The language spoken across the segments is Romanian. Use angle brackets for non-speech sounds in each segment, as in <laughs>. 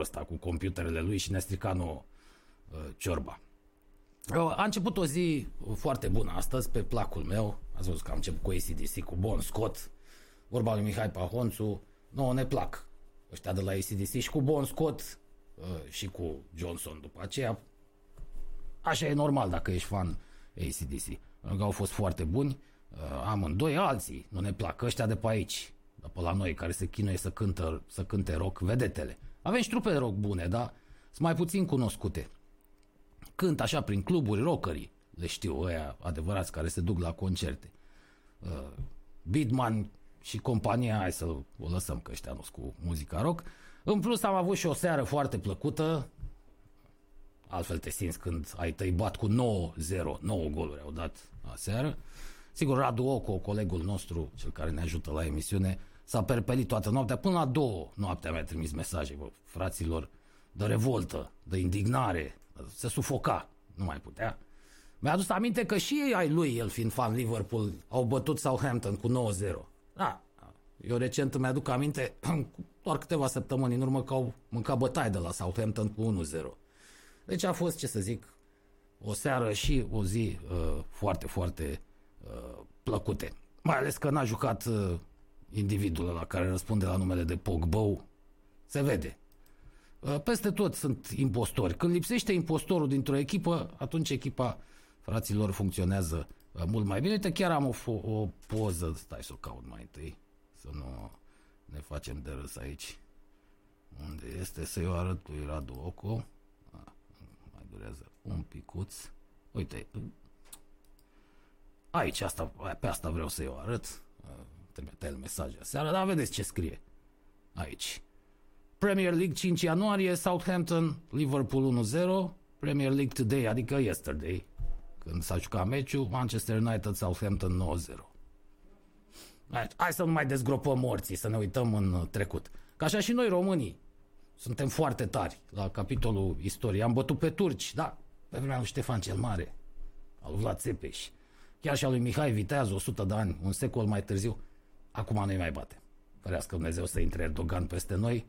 ăsta cu computerele lui și ne-a stricat nouă uh, ciorba. Uh, A început o zi foarte bună astăzi, pe placul meu. Ați văzut că am început cu ACDC, cu Bon Scott, vorba lui Mihai Pahonțu. Nouă ne plac ăștia de la ACDC și cu Bon Scott uh, și cu Johnson după aceea. Așa e normal dacă ești fan ACDC. Pentru că au fost foarte buni. Uh, amândoi alții nu ne plac ăștia de pe aici, de pe la noi, care se chinuie să, cântă, să cânte rock, vedetele. Avem și trupe de rock bune, dar sunt mai puțin cunoscute. Cânt așa prin cluburi, rockerii, le știu, ăia adevărați care se duc la concerte. Uh, Bidman și compania, hai să o lăsăm că ăștia nu cu muzica rock. În plus am avut și o seară foarte plăcută, altfel te simți când ai tăi bat cu 9-0, 9 goluri au dat aseară. Sigur, Radu Oco, colegul nostru, cel care ne ajută la emisiune, s-a perpelit toată noaptea, până la două noaptea mi-a trimis mesaje, bă, fraților, de revoltă, de indignare, se sufoca, nu mai putea. Mi-a adus aminte că și ei ai lui, el fiind fan Liverpool, au bătut Southampton cu 9-0. Da, eu recent îmi aduc aminte, <clears throat> doar câteva săptămâni în urmă, că au mâncat bătaie de la Southampton cu 1-0. Deci a fost, ce să zic, o seară și o zi uh, foarte, foarte uh, plăcute. Mai ales că n-a jucat uh, individul la care răspunde la numele de Pogba. Se vede. Uh, peste tot sunt impostori. Când lipsește impostorul dintr-o echipă, atunci echipa fraților funcționează uh, mult mai bine. Uite, chiar am o, fo- o poză, stai să o caut mai întâi, să nu ne facem de râs aici. Unde este să-i o arăt lui Radu Oco. A, mai durează un picuț. Uite, aici, asta, pe asta vreau să-i o arăt. Trimitea el mesaj seara, dar vedeți ce scrie aici. Premier League 5 ianuarie, Southampton, Liverpool 1-0, Premier League Today, adică yesterday, când s-a jucat meciul, Manchester United, Southampton 9-0. Hai, hai să nu mai dezgropăm morții, să ne uităm în trecut. Ca așa și noi românii suntem foarte tari la capitolul istorie. Am bătut pe turci, da, pe vremea lui Ștefan cel Mare, al lui Vlad Țepeș, chiar și al lui Mihai Viteaz, 100 de ani, un secol mai târziu. Acum nu-i mai bate. Ferească Dumnezeu să intre Erdogan peste noi.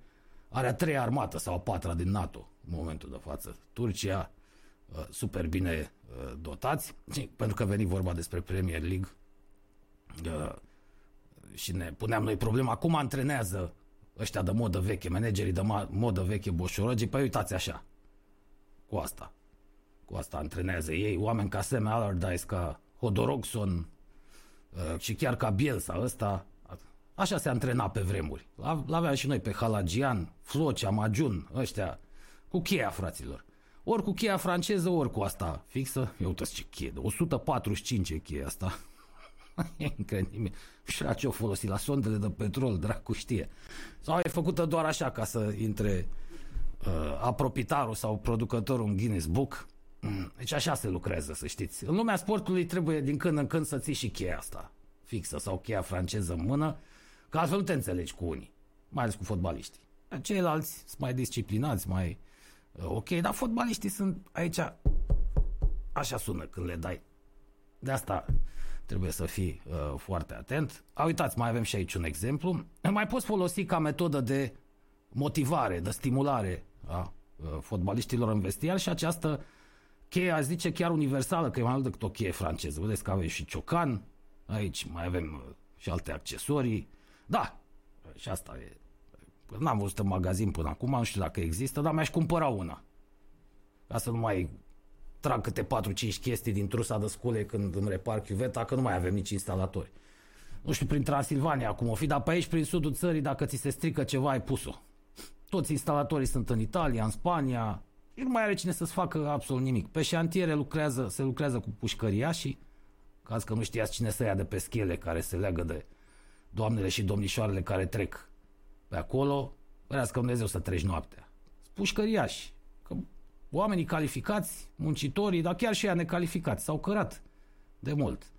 Are a treia armată sau a patra din NATO în momentul de față. Turcia, uh, super bine uh, dotați, pentru că veni vorba despre Premier League uh, și ne puneam noi problema cum antrenează ăștia de modă veche, managerii de modă veche boșorogii, păi uitați așa, cu asta. Cu asta antrenează ei, oameni ca Sam Allardyce, ca Hodorogson și chiar ca Bielsa ăsta, Așa se antrena pe vremuri. L-aveam și noi pe Halagian, Flocea, Majun, ăștia, cu cheia, fraților. Ori cu cheia franceză, ori cu asta fixă. Eu uitați ce cheie, de 145 e cheia asta. <laughs> e incredibil. Și la ce o folosi? La sondele de petrol, dracu știe. Sau e făcută doar așa ca să intre uh, apropitarul sau producătorul în Guinness Book. Mm, deci așa se lucrează, să știți. În lumea sportului trebuie din când în când să ții și cheia asta fixă sau cheia franceză în mână Că altfel nu te înțelegi cu unii, mai ales cu fotbaliștii. Ceilalți sunt mai disciplinați, mai uh, ok, dar fotbaliștii sunt aici, așa sună când le dai. De asta trebuie să fii uh, foarte atent. A, uitați, mai avem și aici un exemplu. Mai poți folosi ca metodă de motivare, de stimulare a uh, fotbaliștilor în vestiar și această cheie, aș zice, chiar universală, că e mai mult decât o cheie franceză. Vedeți că avem și ciocan, aici mai avem uh, și alte accesorii, da, și asta e. N-am văzut în magazin până acum, nu știu dacă există, dar mi-aș cumpăra una. Ca să nu mai trag câte 4-5 chestii din trusa de scule când îmi repar chiuveta, că nu mai avem nici instalatori. Nu știu, prin Transilvania acum o fi, dar pe aici, prin sudul țării, dacă ți se strică ceva, ai pus-o. Toți instalatorii sunt în Italia, în Spania, și nu mai are cine să-ți facă absolut nimic. Pe șantiere lucrează, se lucrează cu pușcăria și, caz că nu știați cine să ia de pe schele care se leagă de doamnele și domnișoarele care trec pe acolo, vrească Dumnezeu să treci noaptea. Pușcăriași, că oamenii calificați, muncitorii, dar chiar și ea necalificați, s-au cărat de mult.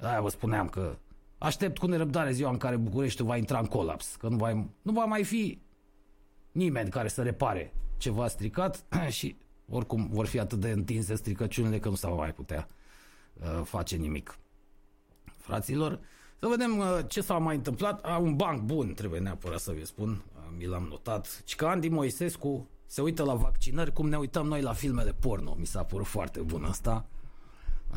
Aia vă spuneam că aștept cu nerăbdare ziua în care București va intra în colaps, că nu va, nu va mai fi nimeni care să repare ceva stricat <clears throat> și oricum vor fi atât de întinse stricăciunile că nu s-a mai putea uh, face nimic. Fraților, să vedem uh, ce s-a mai întâmplat. A, un banc bun, trebuie neapărat să vi spun. Uh, mi l-am notat. Și că Andy Moisescu se uită la vaccinări cum ne uităm noi la filmele porno. Mi s-a părut foarte bun asta.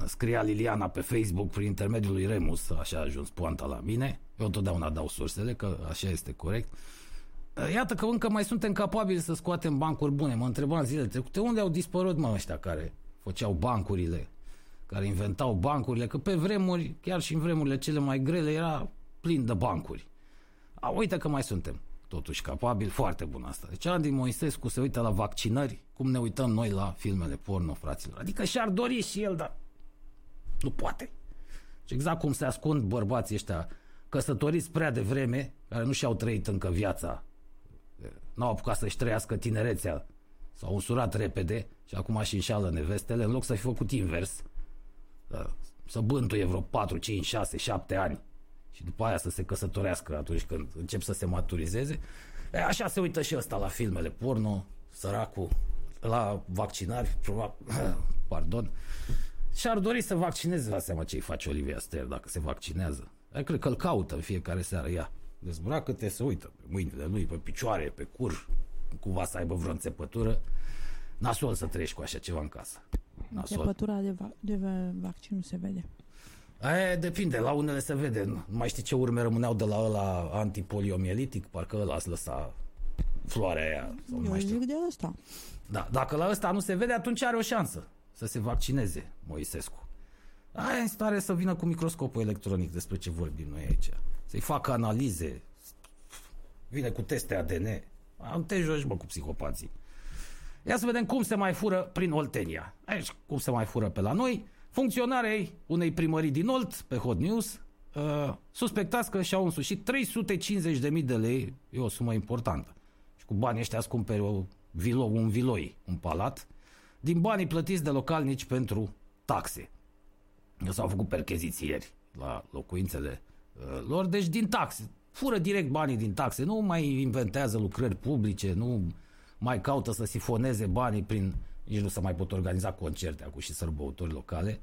Scria Liliana pe Facebook prin intermediul lui Remus, așa a ajuns poanta la mine. Eu întotdeauna dau sursele, că așa este corect. Iată că încă mai suntem capabili să scoatem bancuri bune. Mă întrebam zilele trecute, unde au dispărut mă ăștia care făceau bancurile, care inventau bancurile, că pe vremuri, chiar și în vremurile cele mai grele, era plin de bancuri. A, uite că mai suntem totuși capabili, foarte bun asta. Deci Andy Moisescu se uită la vaccinări, cum ne uităm noi la filmele porno, fraților. Adică și-ar dori și el, dar nu poate. Și exact cum se ascund bărbații ăștia căsătoriți prea devreme, care nu și-au trăit încă viața, n-au apucat să-și trăiască tinerețea, s-au unsurat repede și acum și înșală nevestele, în loc să fi făcut invers, să bântuie vreo 4, 5, 6, 7 ani și după aia să se căsătorească atunci când încep să se maturizeze. E, așa se uită și ăsta la filmele porno, săracul, la vaccinari, probabil, <clears throat> pardon, și ar dori să vaccineze, la seama ce îi face Olivia Ster dacă se vaccinează. Eu cred că îl caută în fiecare seară, ea. Dezbracă-te să uită pe mâinile lui, pe picioare, pe cur, cumva să aibă vreo înțepătură. Nasol să trăiești cu așa ceva în casă. Nasol. Înțepătura de, va- de vaccin nu se vede. Aia depinde, la unele se vede. Nu mai știi ce urme rămâneau de la ăla antipoliomielitic? Parcă ăla ați lăsa floarea aia. Sau Eu mai știu. zic de asta. Da, dacă la ăsta nu se vede, atunci are o șansă să se vaccineze Moisescu. Aia în stare să vină cu microscopul electronic despre ce vorbim noi aici. Să-i facă analize, vine cu teste ADN. Nu te joci, mă, cu psihopații. Ia să vedem cum se mai fură prin Oltenia. Aici, cum se mai fură pe la noi. Funcționarei unei primării din Olt, pe Hot News, uh, suspectați că și-au însușit 350.000 de lei, e o sumă importantă. Și cu banii ăștia îți cumperi o vilo, un viloi, un palat, din banii plătiți de localnici pentru taxe. S-au făcut percheziții ieri la locuințele uh, lor, deci din taxe. Fură direct banii din taxe, nu mai inventează lucrări publice, nu mai caută să sifoneze banii prin... Nici nu se mai pot organiza concerte acum și sărbători locale,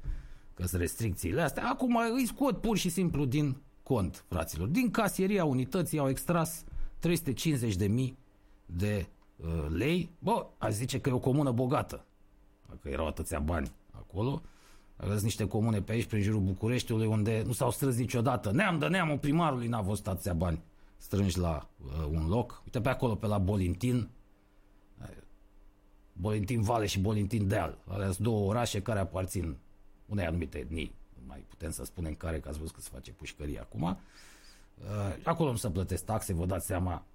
că sunt restricțiile astea. Acum îi scot pur și simplu din cont, fraților. Din casieria unității au extras 350 de mii de uh, lei. Bă, aș zice că e o comună bogată. Dacă erau atâția bani acolo. Aveți niște comune pe aici, prin jurul Bucureștiului, unde nu s-au strâns niciodată. Neam de neamul primarului n-a fost atâția bani strânși la uh, un loc. Uite pe acolo, pe la Bolintin, Bolintin Vale și Bolintin Deal. Alea sunt două orașe care aparțin unei anumite etnii. Nu mai putem să spunem care, că ați văzut că se face pușcărie acum. Uh, acolo nu se plătesc taxe, vă dați seama,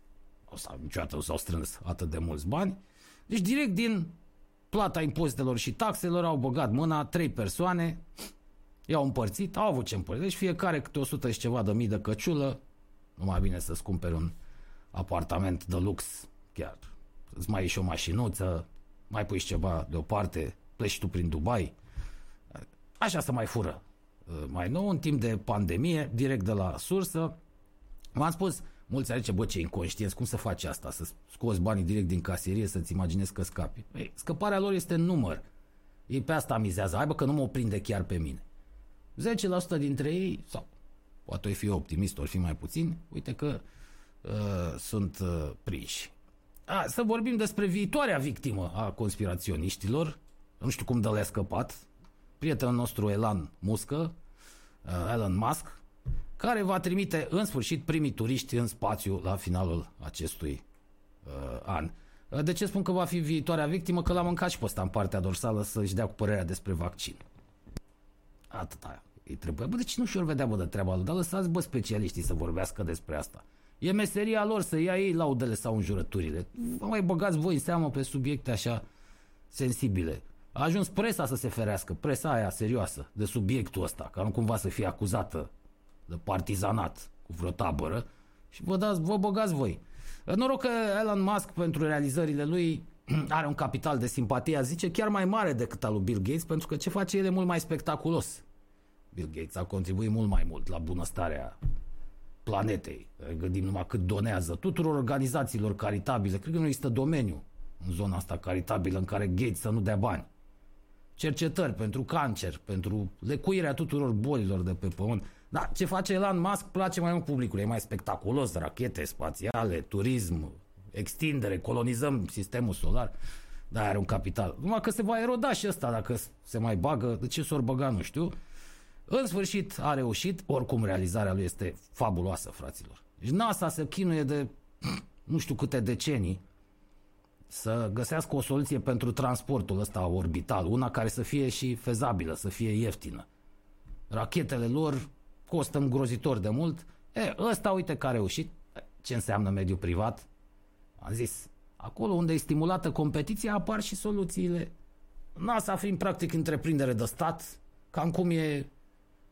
o să, niciodată nu s-au strâns atât de mulți bani. Deci direct din plata impozitelor și taxelor au băgat mâna trei persoane, i-au împărțit, au avut ce împărți. Deci fiecare câte 100 și ceva de mii de căciulă, nu mai bine să-ți cumperi un apartament de lux, chiar. Îți mai ieși o mașinuță, mai pui și ceva deoparte, pleci tu prin Dubai. Așa să mai fură. Mai nou, în timp de pandemie, direct de la sursă, v-am spus, mulți ar zice, bă, ce inconștienți, cum să faci asta? Să scoți banii direct din caserie, să-ți imaginezi că scapi. Ei, scăparea lor este în număr. Ei pe asta mizează. Hai bă, că nu mă prinde chiar pe mine. 10% dintre ei, sau poate o fi optimist, ori fi mai puțin, uite că uh, sunt uh, prinși. A, să vorbim despre viitoarea victimă a conspiraționiștilor. Nu știu cum de le-a scăpat. Prietenul nostru Elan Muscă, uh, Elon Musk, care va trimite în sfârșit primii turiști în spațiu la finalul acestui uh, an. Uh, de ce spun că va fi viitoarea victimă? Că l-am mâncat și pe ăsta în partea dorsală să-și dea cu părerea despre vaccin. Atâta îi trebuie. Bă, de ce nu și-or vedea, bă, de treaba lui? Dar lăsați, bă, specialiștii să vorbească despre asta. E meseria lor să ia ei laudele sau înjurăturile. Vă mai băgați voi în seamă pe subiecte așa sensibile. A ajuns presa să se ferească, presa aia serioasă, de subiectul ăsta, ca nu cumva să fie acuzată de partizanat cu vreo tabără și vă, dați, vă băgați voi. Noroc că Elon Musk, pentru realizările lui, <clears throat> are un capital de simpatie, zice, chiar mai mare decât al lui Bill Gates, pentru că ce face el e mult mai spectaculos. Bill Gates a contribuit mult mai mult la bunăstarea planetei. Gândim numai cât donează tuturor organizațiilor caritabile. Cred că nu există domeniu în zona asta caritabilă în care Gates să nu dea bani. Cercetări pentru cancer, pentru lecuirea tuturor bolilor de pe pământ. Dar ce face Elon Musk place mai mult publicului. E mai spectaculos, rachete spațiale, turism, extindere, colonizăm sistemul solar, dar are un capital. Numai că se va eroda și ăsta dacă se mai bagă, de ce s-or băga, nu știu. În sfârșit a reușit, oricum realizarea lui este fabuloasă, fraților. Deci NASA se chinuie de <clears throat> nu știu câte decenii să găsească o soluție pentru transportul ăsta orbital, una care să fie și fezabilă, să fie ieftină. Rachetele lor costă îngrozitor de mult. E, ăsta, uite, că a reușit. Ce înseamnă mediul privat? Am zis, acolo unde e stimulată competiția apar și soluțiile. NASA fiind practic întreprindere de stat, cam cum e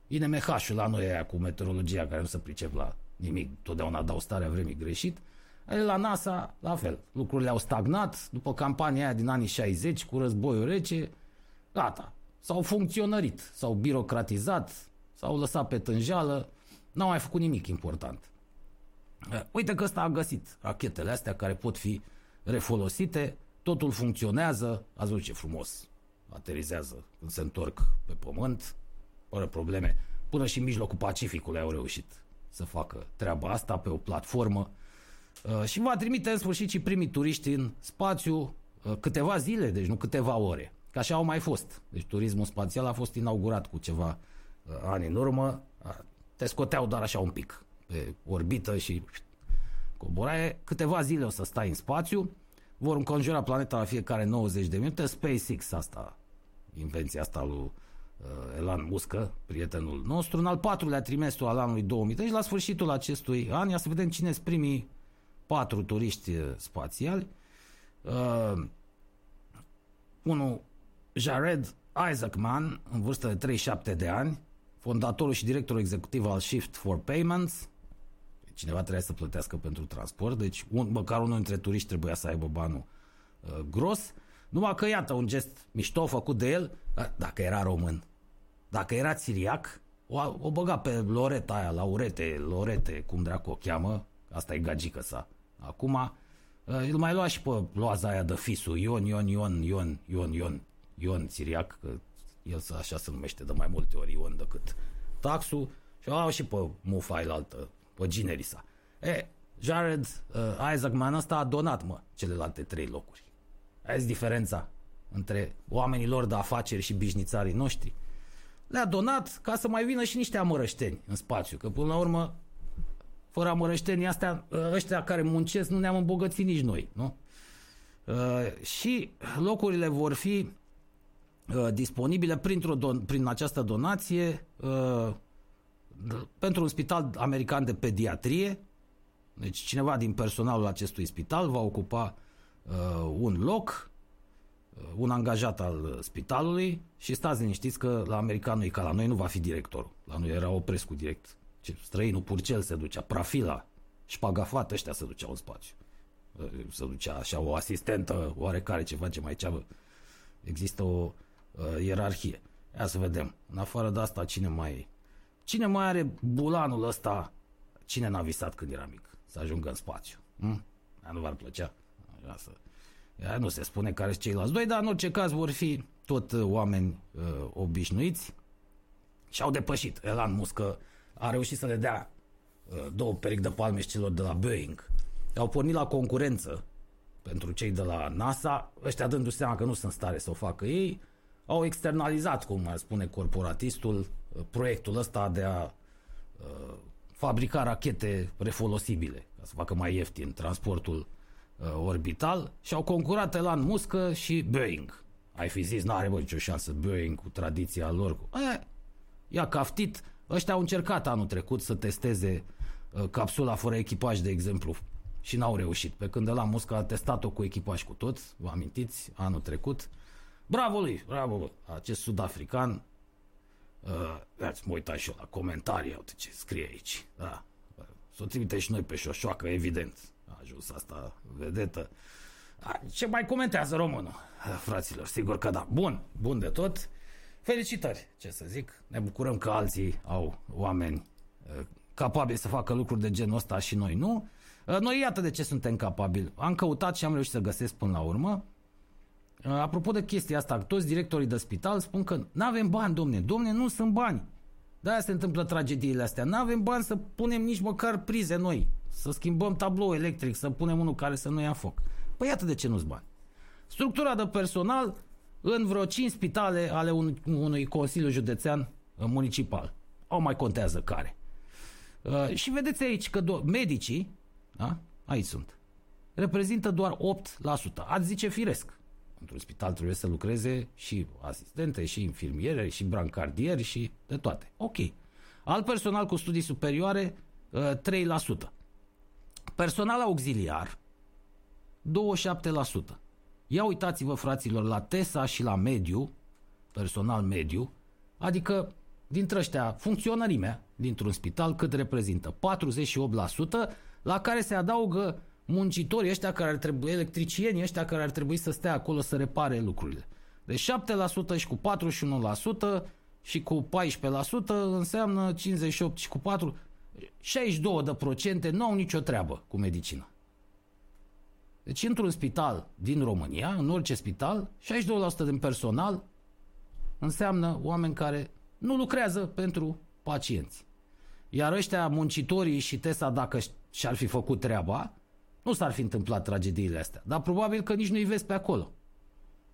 INMH-ul la noi aia cu meteorologia care nu se pricep la nimic, totdeauna dau starea vremii greșit. La NASA, la fel, lucrurile au stagnat după campania aia din anii 60 cu războiul rece, gata, s-au funcționărit, s-au birocratizat, s-au lăsat pe tânjeală, n-au mai făcut nimic important. Uite că ăsta a găsit rachetele astea care pot fi refolosite, totul funcționează, ați văzut ce frumos aterizează când se întorc pe pământ, fără probleme. Până și în mijlocul Pacificului au reușit să facă treaba asta pe o platformă uh, și va trimite în sfârșit și primii turiști în spațiu uh, câteva zile, deci nu câteva ore. Ca așa au mai fost. Deci turismul spațial a fost inaugurat cu ceva uh, ani în urmă. Te scoteau doar așa un pic pe orbită și coboraie. Câteva zile o să stai în spațiu. Vor înconjura planeta la fiecare 90 de minute. SpaceX asta, invenția asta lui Uh, Elan Muscă, prietenul nostru, în al patrulea trimestru al anului 2030, la sfârșitul acestui an, ia să vedem cine sunt primii patru turiști uh, spațiali. Uh, unul, Jared Isaacman, în vârstă de 37 de ani, fondatorul și directorul executiv al Shift for Payments. Cineva trebuia să plătească pentru transport, deci un, măcar unul dintre turiști trebuia să aibă banul uh, gros. Numai că, iată, un gest mișto făcut de el, dacă era român. Dacă era siriac, o, o băga pe Loreta aia, la urete, Lorete, cum dracu o cheamă, asta e gagică sa. Acum, îl mai lua și pe loaza aia de fisul, Ion, Ion, Ion, Ion, Ion, Ion, Ion siriac, că el așa se numește de mai multe ori Ion decât taxul, și o și pe mufa altă, pe Ginerisa. E, Jared uh, Isaacman ăsta a donat, mă, celelalte trei locuri. Aia diferența între oamenii lor de afaceri și bișnițarii noștri. Le-a donat ca să mai vină și niște amărășteni în spațiu, că până la urmă, fără amărăștenii astea, ăștia care muncesc, nu ne-am îmbogățit nici noi, nu? Uh, și locurile vor fi uh, disponibile printr-o don- prin această donație uh, pentru un spital american de pediatrie. Deci cineva din personalul acestui spital va ocupa uh, un loc, uh, un angajat al spitalului și stați liniștiți că la americanul e ca la noi, nu va fi directorul. La noi era Oprescu direct. Ce, străinul Purcel se ducea, Prafila, Șpagafat ăștia se duceau în spațiu. Uh, se ducea așa o asistentă oarecare ce face mai ceavă. Există o uh, ierarhie. Ia să vedem. În afară de asta, cine mai Cine mai are bulanul ăsta? Cine n-a visat când era mic? Să ajungă în spațiu. Hm? nu v-ar plăcea? Așa să... Ea nu se spune care sunt ceilalți doi, dar în orice caz vor fi tot uh, oameni uh, obișnuiți și au depășit. Elan Muscă a reușit să le dea uh, două peric de palme și celor de la Boeing. Au pornit la concurență pentru cei de la NASA, ăștia dându-se seama că nu sunt stare să o facă ei, au externalizat, cum ar spune corporatistul, uh, proiectul ăsta de a uh, fabrica rachete refolosibile, ca să facă mai ieftin transportul uh, orbital și au concurat Elon Musk și Boeing. Ai fi zis, n-are bă nicio șansă Boeing cu tradiția lor. Cu... E, ia caftit. Ăștia au încercat anul trecut să testeze uh, capsula fără echipaj, de exemplu, și n-au reușit. Pe când Elon Musk a testat-o cu echipaj cu tot, vă amintiți, anul trecut. Bravo lui, bravo lui, acest sud-african. Uh, mă uitat și eu la comentarii, uite ce scrie aici. Da. Să o trimite și noi pe șoșoacă, evident. A ajuns asta vedetă. Ce mai comentează românul, fraților? Sigur că da. Bun, bun de tot. Felicitări, ce să zic. Ne bucurăm că alții au oameni capabili să facă lucruri de genul ăsta și noi nu. Noi iată de ce suntem capabili. Am căutat și am reușit să găsesc până la urmă. Apropo de chestia asta, toți directorii de spital spun că nu avem bani, domne. Domne, nu sunt bani. De-aia se întâmplă tragediile astea. Nu avem bani să punem nici măcar prize noi să schimbăm tablou electric, să punem unul care să nu ia foc. Păi iată de ce nu-ți bani. Structura de personal în vreo 5 spitale ale un, unui Consiliu Județean uh, Municipal. Au mai contează care. Uh, și vedeți aici că do- medicii, da? aici sunt, reprezintă doar 8%. Ați zice firesc. Într-un spital trebuie să lucreze și asistente, și infirmiere, și brancardieri, și de toate. Ok. Alt personal cu studii superioare, 3%. Personal auxiliar, 27%. Ia uitați-vă, fraților, la TESA și la mediu, personal mediu, adică dintre ăștia, funcționărimea dintr-un spital cât reprezintă? 48%, la care se adaugă muncitorii ăștia care ar trebui, electricienii ăștia care ar trebui să stea acolo să repare lucrurile. Deci 7% și cu 41% și cu 14% înseamnă 58 și cu 4, 62 de procente nu au nicio treabă cu medicina. Deci într-un spital din România, în orice spital, 62% din personal înseamnă oameni care nu lucrează pentru pacienți. Iar ăștia, muncitorii și TESA, dacă și-ar fi făcut treaba, nu s-ar fi întâmplat tragediile astea. Dar probabil că nici nu-i vezi pe acolo.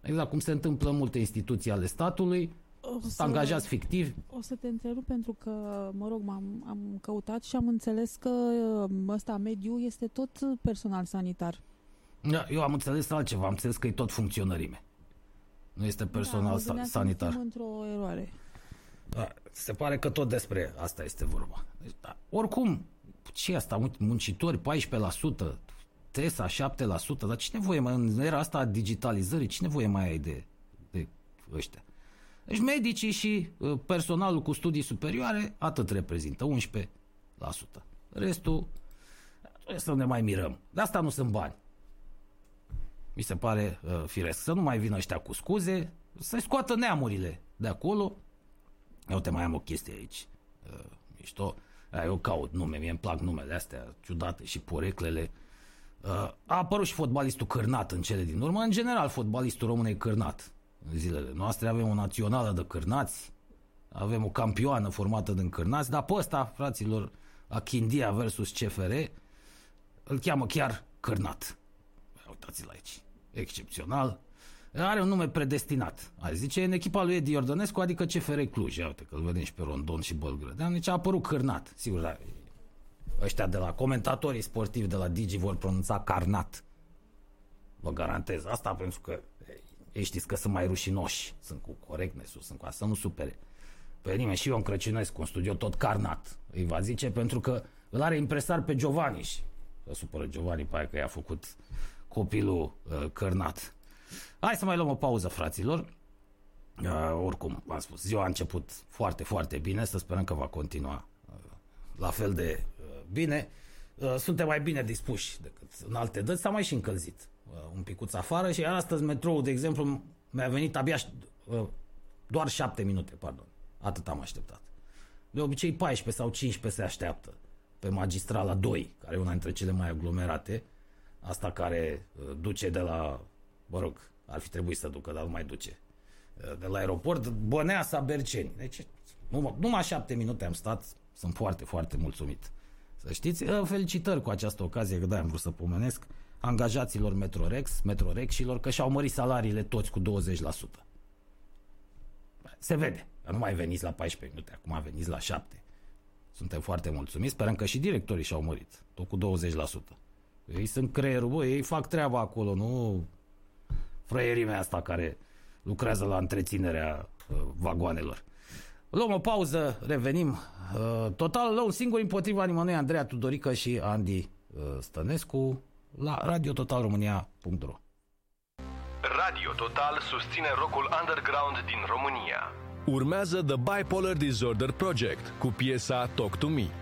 Exact cum se întâmplă în multe instituții ale statului, O să, angajați fictivi. o să te întrerup pentru că, mă rog, m-am am căutat și am înțeles că ăsta mediu este tot personal sanitar. Da, Eu am înțeles altceva, am înțeles că e tot funcționărime. Nu este personal da, mă sa- gândeam să sanitar. fim într-o eroare. Da, se pare că tot despre asta este vorba. Deci, da, oricum, ce e asta? Mun- Muncitori 14%, TESA 7%, dar cine voie mai în era asta a digitalizării, cine voie mai ai de, de ăștia? Deci medicii și uh, personalul cu studii superioare atât reprezintă, 11%. Restul, trebuie să ne mai mirăm. De asta nu sunt bani. Mi se pare uh, firesc. Să nu mai vină ăștia cu scuze, să scoată neamurile de acolo, eu te mai am o chestie aici. Uh, mișto. Uh, eu caut nume, mie îmi plac numele astea ciudate și poreclele. Uh, a apărut și fotbalistul Cârnat în cele din urmă. În general, fotbalistul român e Cârnat. În zilele noastre avem o națională de cârnați, avem o campioană formată din cârnați, dar pe ăsta, fraților, Achindia versus CFR, îl cheamă chiar Cârnat. Ia Uitați-l aici. Excepțional. Are un nume predestinat. Ai zice, în echipa lui Edi Iordănescu, adică CFR Cluj. Ia uite că îl vedem și pe Rondon și Bălgrădean. Deci a apărut cârnat. Sigur, dar ăștia de la comentatorii sportivi de la Digi vor pronunța carnat. Vă garantez asta pentru că ei știți că sunt mai rușinoși. Sunt cu correctness sunt cu asta, să nu supere. Pe nimeni și eu în Crăciunescu, în studio tot carnat. Îi va zice pentru că îl are impresar pe Giovanni și să supără Giovanni pe aia că i-a făcut copilul uh, cărnat. Hai să mai luăm o pauză, fraților. Uh, oricum, v-am spus, ziua a început foarte, foarte bine, să sperăm că va continua uh, la fel de uh, bine. Uh, suntem mai bine dispuși decât în alte dăți, s-a mai și încălzit uh, un picuț afară și astăzi metrou, de exemplu, mi-a venit abia uh, doar șapte minute, pardon. Atât am așteptat. De obicei 14 sau 15 se așteaptă pe magistrala 2, care e una dintre cele mai aglomerate, asta care uh, duce de la, mă rog, ar fi trebuit să ducă, dar nu mai duce, uh, de la aeroport, Băneasa, Berceni. Deci numai, numai șapte minute am stat, sunt foarte, foarte mulțumit. Să știți, uh, felicitări cu această ocazie, că da, am vrut să pomenesc, angajaților Metrorex, Metrorexilor, că și-au mărit salariile toți cu 20%. Se vede, că nu mai veniți la 14 minute, acum veniți la 7. Suntem foarte mulțumiți, sperăm că și directorii și-au mărit, tot cu 20%. Ei sunt creierul, bă, ei fac treaba acolo, nu frăierimea asta care lucrează la întreținerea uh, vagoanelor. Luăm o pauză, revenim. Uh, total, la un singur împotriva nimănui, Andreea Tudorică și Andy uh, Stănescu la radiototalromânia.ro Radio Total susține rockul underground din România. Urmează The Bipolar Disorder Project cu piesa Talk to Me.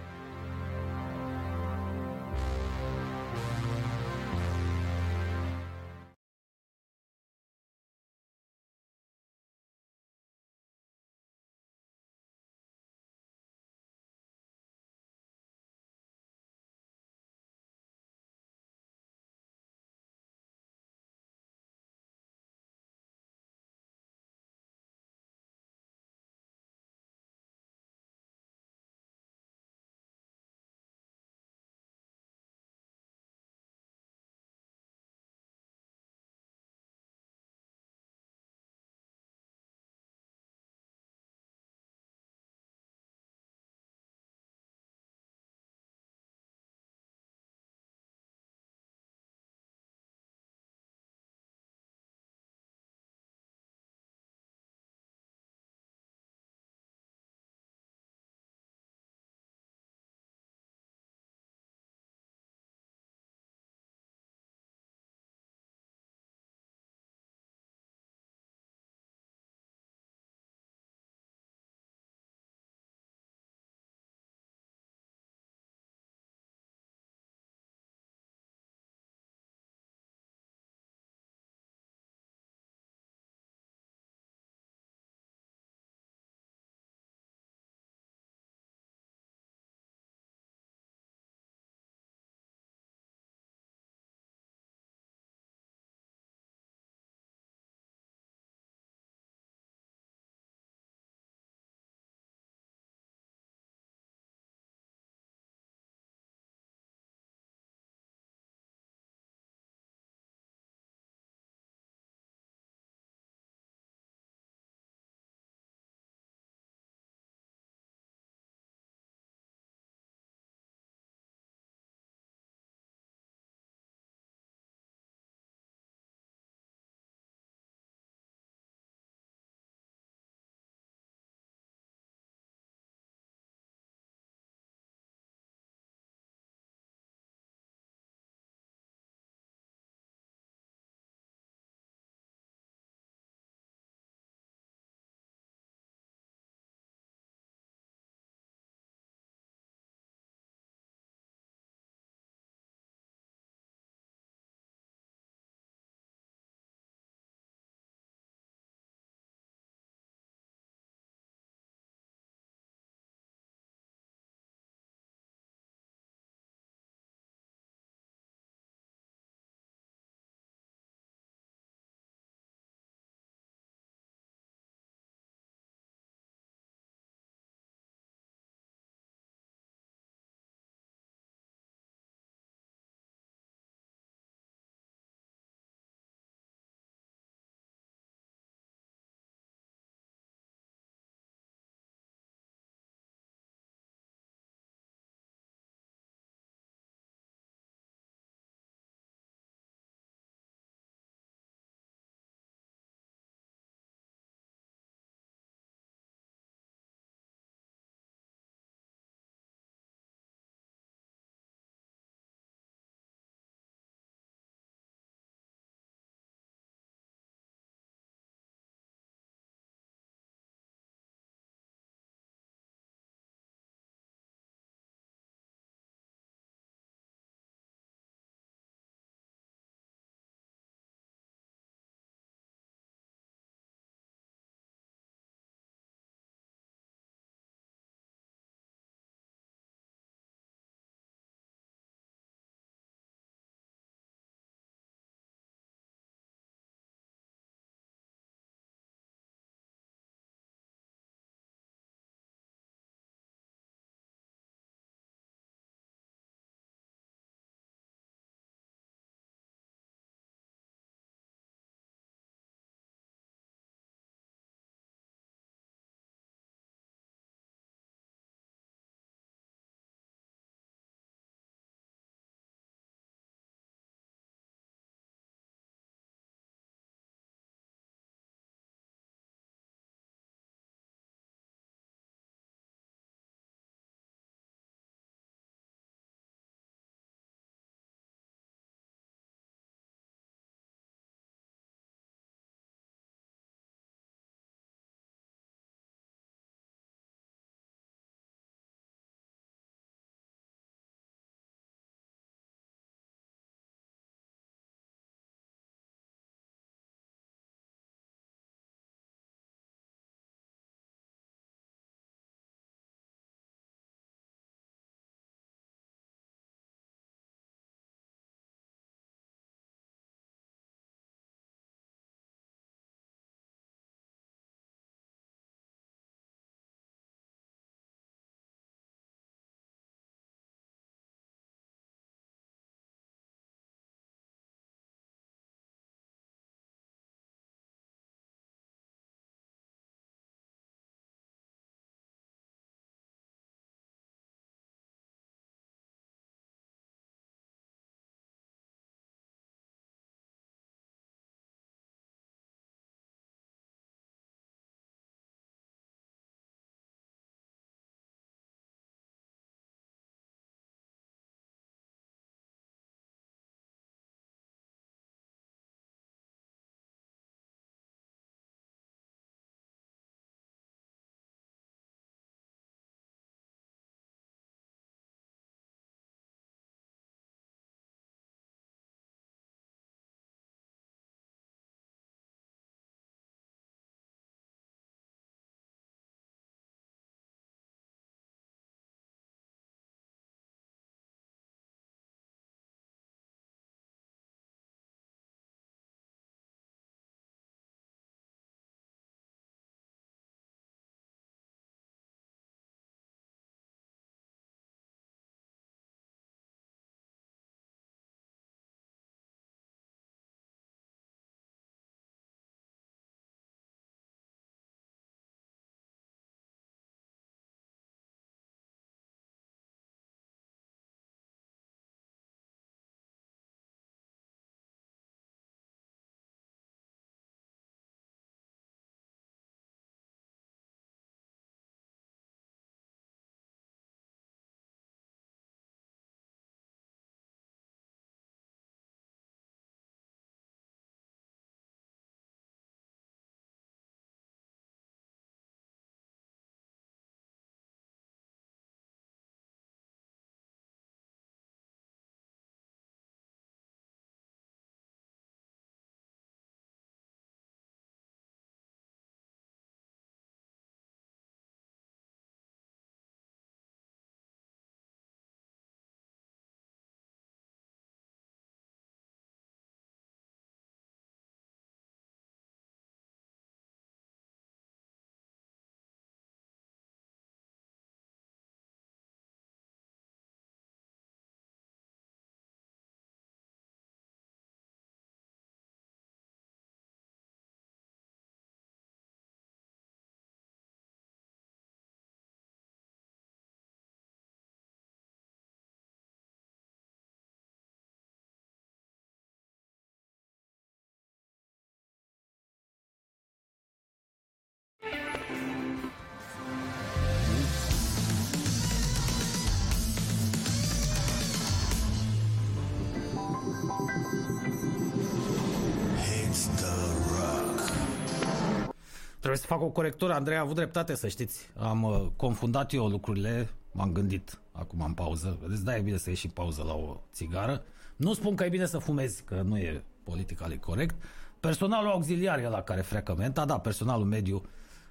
Trebuie să fac o corectură, Andrei a avut dreptate, să știți. Am uh, confundat eu lucrurile, m-am gândit acum în pauză. Vedeți, da, e bine să ieși în pauză la o țigară. Nu spun că e bine să fumezi, că nu e politically corect. Personalul auxiliar e la care freacă menta, da, personalul mediu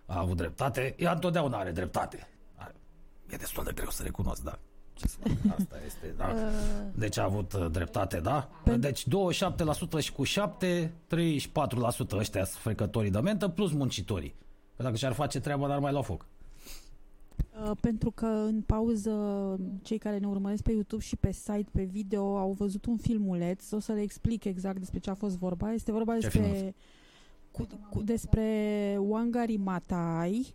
a avut dreptate. Ea întotdeauna are dreptate. E destul de greu să recunosc, da. Ce să fac? Asta este, da. <laughs> Deci a avut uh, dreptate, da? Deci 27% și cu 7, 34% ăștia sunt frecătorii de mentă, plus muncitorii. Că dacă și-ar face treaba, n-ar mai lua foc. Uh, pentru că în pauză cei care ne urmăresc pe YouTube și pe site, pe video, au văzut un filmuleț. O să le explic exact despre ce a fost vorba. Este vorba Ce despre, cu, cu, despre Wangari Maathai,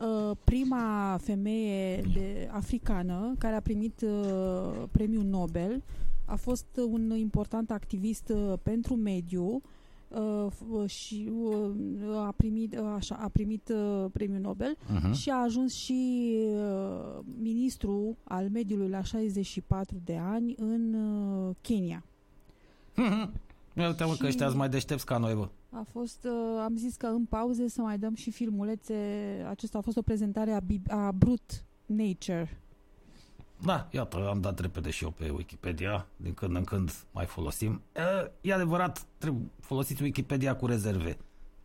uh, prima femeie de, africană care a primit uh, premiul Nobel. A fost un important activist uh, pentru mediu uh, f- și uh, a primit, uh, așa, a primit uh, premiul Nobel Uh-huh. și a ajuns și uh, ministru al mediului la 64 de ani în uh, Kenya. Ia uite mă Și- că ăștia sunt mai deștepți ca noi, bă. A fost, uh, am zis că în pauze să mai dăm și filmulețe. Acesta a fost o prezentare a, Bib- a Brut Nature. Da, iată, am dat repede și eu pe Wikipedia, din când în când mai folosim. E, e adevărat, trebuie folosiți Wikipedia cu rezerve.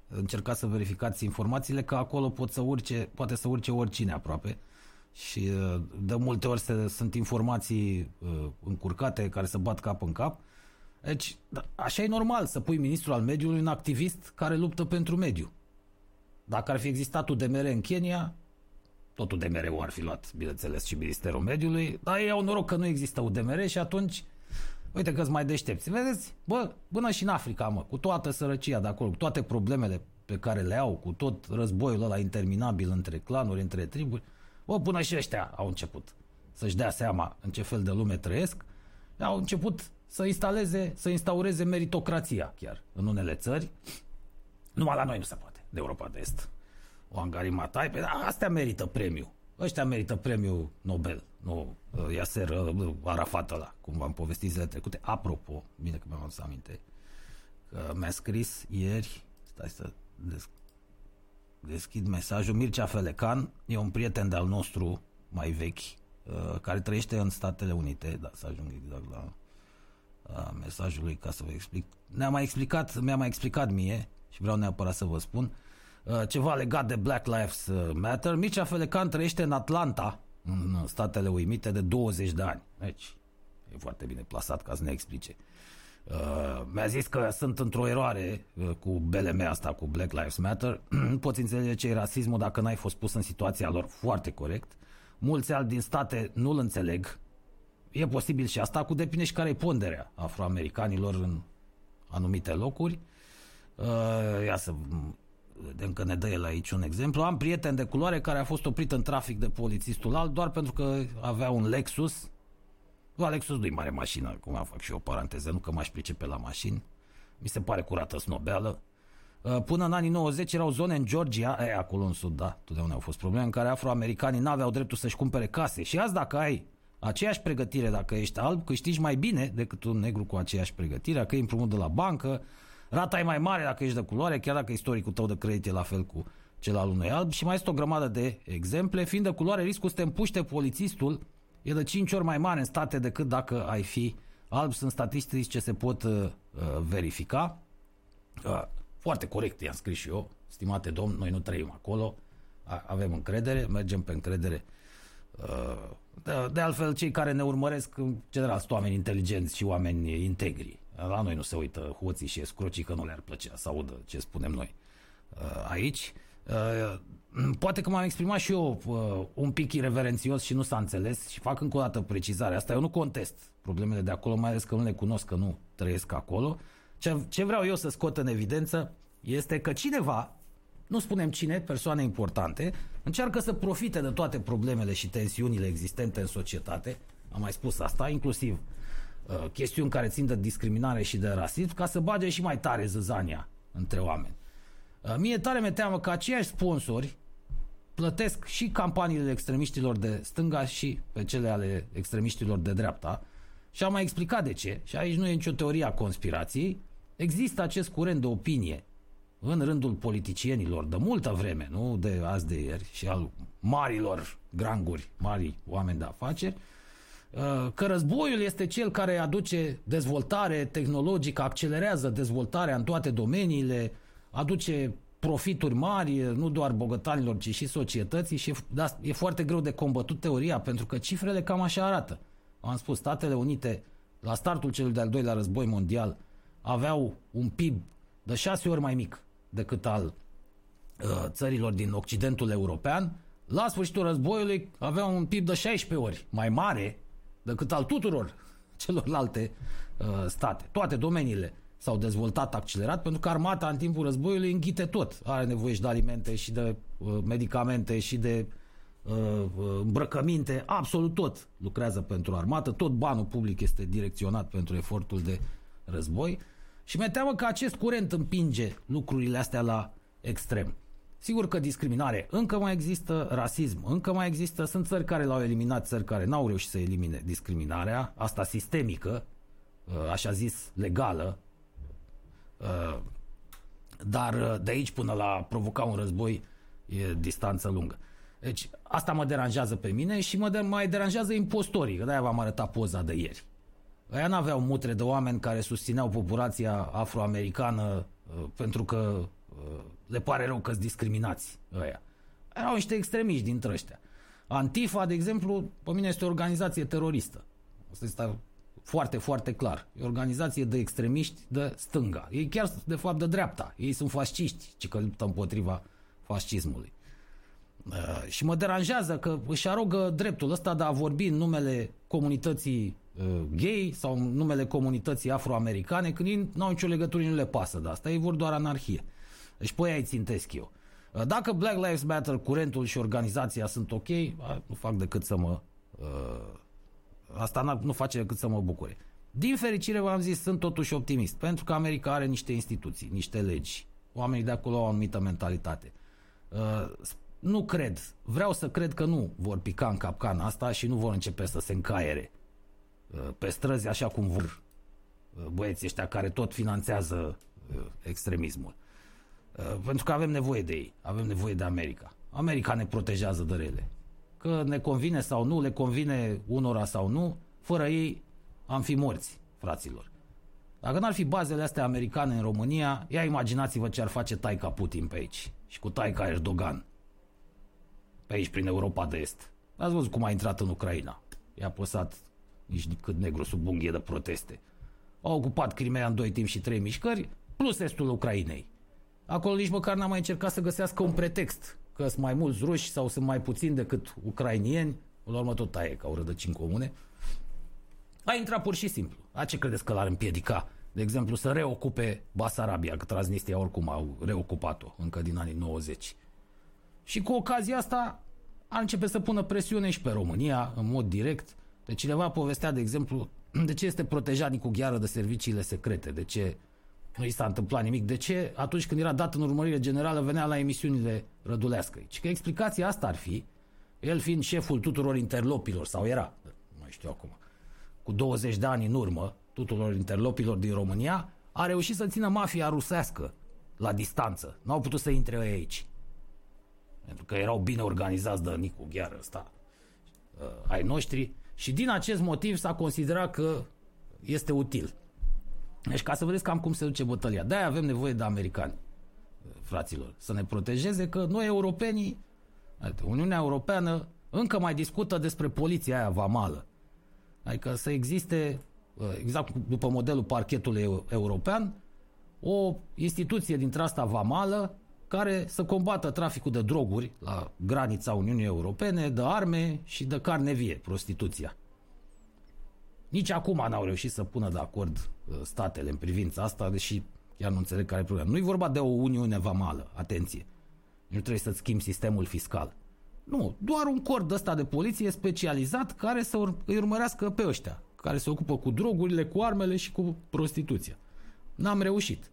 Încercați să verificați informațiile, că acolo pot să urce, poate să urce oricine aproape. Și e, de multe ori se, sunt informații e, încurcate care să bat cap în cap. Deci, da, așa e normal să pui ministrul al mediului un activist care luptă pentru mediu. Dacă ar fi existat UDMR în Kenya, tot UDMR-ul ar fi luat, bineînțeles, și Ministerul Mediului, dar ei au noroc că nu există UDMR și atunci, uite că mai deștepți. Vedeți? Bă, până și în Africa, mă, cu toată sărăcia de acolo, cu toate problemele pe care le au, cu tot războiul ăla interminabil între clanuri, între triburi, bă, până și ăștia au început să-și dea seama în ce fel de lume trăiesc, au început să instaleze, să instaureze meritocrația chiar în unele țări. Numai la noi nu se poate, de Europa de Est. O Angari Matai, pe astea merită premiu. Ăștia merită premiul Nobel, nu uh, Yasser uh, Arafat ăla, cum v-am povestit zilele trecute. Apropo, bine că mi-am adus aminte, că mi-a scris ieri, stai să des- deschid mesajul, Mircea Felecan, e un prieten de-al nostru mai vechi, uh, care trăiește în Statele Unite, da, să ajung exact la uh, mesajul lui ca să vă explic. Ne-a mai explicat, mi-a mai explicat mie și vreau neapărat să vă spun uh, ceva legat de Black Lives Matter. Mircea Felecan trăiește în Atlanta, în Statele Uimite, de 20 de ani. Deci, e foarte bine plasat ca să ne explice. Uh, mi-a zis că sunt într-o eroare uh, cu BLM asta, cu Black Lives Matter. Nu <clears throat> poți înțelege ce e rasismul dacă n-ai fost pus în situația lor foarte corect. Mulți alți din state nu-l înțeleg. E posibil și asta, cu depinde și care e ponderea afroamericanilor în anumite locuri. Uh, ia să vedem că ne dă el aici un exemplu. Am prieten de culoare care a fost oprit în trafic de polițistul alt doar pentru că avea un Lexus. Bă, Lexus nu-i mare mașină, cum am fac și eu o paranteză, nu că m-aș pricepe la mașini. Mi se pare curată snobeală. Uh, Până în anii 90 erau zone în Georgia, e, acolo în sud, da, totdeauna au fost probleme, în care afroamericanii n-aveau dreptul să-și cumpere case. Și azi dacă ai aceeași pregătire, dacă ești alb, câștigi mai bine decât un negru cu aceeași pregătire, că e împrumut de la bancă, rata e mai mare dacă ești de culoare, chiar dacă istoricul tău de credit e la fel cu cel al unui alb. Și mai este o grămadă de exemple. Fiind de culoare, riscul să te împuște polițistul e de 5 ori mai mare în state decât dacă ai fi alb. Sunt statistici ce se pot uh, uh, verifica. Uh, foarte corect, i-am scris și eu, stimate domn, noi nu trăim acolo, a- avem încredere, mergem pe încredere. Uh, De, de altfel, cei care ne urmăresc, în general, sunt oameni inteligenți și oameni integri. La noi nu se uită hoții și escrocii că nu le-ar plăcea să audă ce spunem noi uh, aici. Uh, Poate că m-am exprimat și eu uh, un pic irreverențios și nu s-a înțeles și fac încă o dată precizarea asta. Eu nu contest problemele de acolo, mai ales că nu le cunosc, că nu trăiesc acolo. Ce, ce vreau eu să scot în evidență este că cineva, nu spunem cine, persoane importante, încearcă să profite de toate problemele și tensiunile existente în societate, am mai spus asta, inclusiv uh, chestiuni care țin de discriminare și de rasism, ca să bage și mai tare zăzania între oameni. Uh, Mie tare mi-e teamă că aceiași sponsori plătesc și campaniile extremiștilor de stânga și pe cele ale extremiștilor de dreapta. Și am mai explicat de ce. Și aici nu e nicio teorie a conspirației. Există acest curent de opinie în rândul politicienilor de multă vreme, nu de azi de ieri, și al marilor granguri, mari oameni de afaceri, uh, că războiul este cel care aduce dezvoltare tehnologică, accelerează dezvoltarea în toate domeniile, aduce profituri mari, nu doar bogătanilor, ci și societății și da, e foarte greu de combătut teoria, pentru că cifrele cam așa arată. Am spus, Statele Unite, la startul celui de-al doilea război mondial, aveau un PIB de șase ori mai mic decât al uh, țărilor din Occidentul European, la sfârșitul războiului aveau un PIB de 16 ori mai mare decât al tuturor <laughs> celorlalte uh, state. Toate domeniile s-au dezvoltat accelerat pentru că armata în timpul războiului înghite tot. Are nevoie și de alimente și de uh, medicamente și de uh, uh, îmbrăcăminte, absolut tot lucrează pentru armată, tot banul public este direcționat pentru efortul de război și mi-e teamă că acest curent împinge lucrurile astea la extrem. Sigur că discriminare încă mai există, rasism încă mai există, sunt țări care l-au eliminat, țări care n-au reușit să elimine discriminarea, asta sistemică, uh, așa zis, legală, uh, dar uh, de aici până la provoca un război e distanță lungă. Deci asta mă deranjează pe mine și mă de- mai deranjează impostorii, că de-aia v-am arătat poza de ieri. Aia n-aveau mutre de oameni care susțineau populația afroamericană uh, pentru că uh, le pare rău că sunt discriminați ăia. Erau niște extremiști dintre ăștia. Antifa, de exemplu, pe mine este o organizație teroristă. Asta este foarte, foarte clar. E o organizație de extremiști de stânga. Ei chiar, de fapt, de dreapta. Ei sunt fasciști, ci că luptă împotriva fascismului. Uh, și mă deranjează că își arogă dreptul ăsta de a vorbi în numele comunității uh, gay sau în numele comunității afroamericane, când ei n-au nicio legătură, nu le pasă de asta, ei vor doar anarhie. Deci pe aia îi țintesc eu. Uh, Dacă Black Lives Matter, curentul și organizația sunt ok, uh, nu fac decât să mă... Uh, asta n- nu face decât să mă bucure. Din fericire, v-am zis, sunt totuși optimist, pentru că America are niște instituții, niște legi. Oamenii de acolo au o anumită mentalitate. Uh, nu cred, vreau să cred că nu vor pica în capcana asta și nu vor începe să se încaiere uh, pe străzi așa cum vor uh, băieții ăștia care tot finanțează uh, extremismul. Uh, Pentru că avem nevoie de ei, avem nevoie de America. America ne protejează de rele. Că ne convine sau nu, le convine unora sau nu, fără ei am fi morți, fraților. Dacă n-ar fi bazele astea americane în România, ia imaginați-vă ce ar face Taica Putin pe aici și cu Taica Erdogan pe aici prin Europa de Est. Ați văzut cum a intrat în Ucraina. I-a păsat nici cât negru sub unghie de proteste. Au ocupat Crimea în doi timp și trei mișcări, plus estul Ucrainei. Acolo nici măcar n-a mai încercat să găsească un pretext că sunt mai mulți ruși sau sunt mai puțini decât ucrainieni. La urmă tot aia e ca au rădăcini comune. A intrat pur și simplu. A ce credeți că l-ar împiedica? De exemplu, să reocupe Basarabia, că Transnistria oricum au reocupat-o încă din anii 90. Și cu ocazia asta a început să pună presiune și pe România, în mod direct. De cineva povestea, de exemplu, <clears throat> de ce este protejat Nicu Gheară de serviciile secrete, de ce nu i s-a întâmplat nimic, de ce atunci când era dat în urmărire generală venea la emisiunile Rădulească. Și că explicația asta ar fi, el fiind șeful tuturor interlopilor, sau era, nu mai știu acum, cu 20 de ani în urmă, tuturor interlopilor din România, a reușit să țină mafia rusească la distanță. N-au putut să intre ei aici. Pentru că erau bine organizați de Nicu Gheară ăsta, uh, ai noștri, și din acest motiv s-a considerat că este util. Deci ca să vedeți cam cum se duce bătălia. De-aia avem nevoie de americani, uh, fraților, să ne protejeze că noi europenii, uite, Uniunea Europeană încă mai discută despre poliția aia vamală. Adică să existe, uh, exact după modelul parchetului eu- european, o instituție dintre asta vamală care să combată traficul de droguri la granița Uniunii Europene, de arme și de carne vie, prostituția. Nici acum n-au reușit să pună de acord uh, statele în privința asta, deși chiar nu înțeleg care e problema. Nu e vorba de o uniune vamală, atenție. Nu trebuie să schimbi sistemul fiscal. Nu, doar un corp ăsta de poliție specializat care să ur- îi urmărească pe ăștia, care se ocupă cu drogurile, cu armele și cu prostituția. N-am reușit.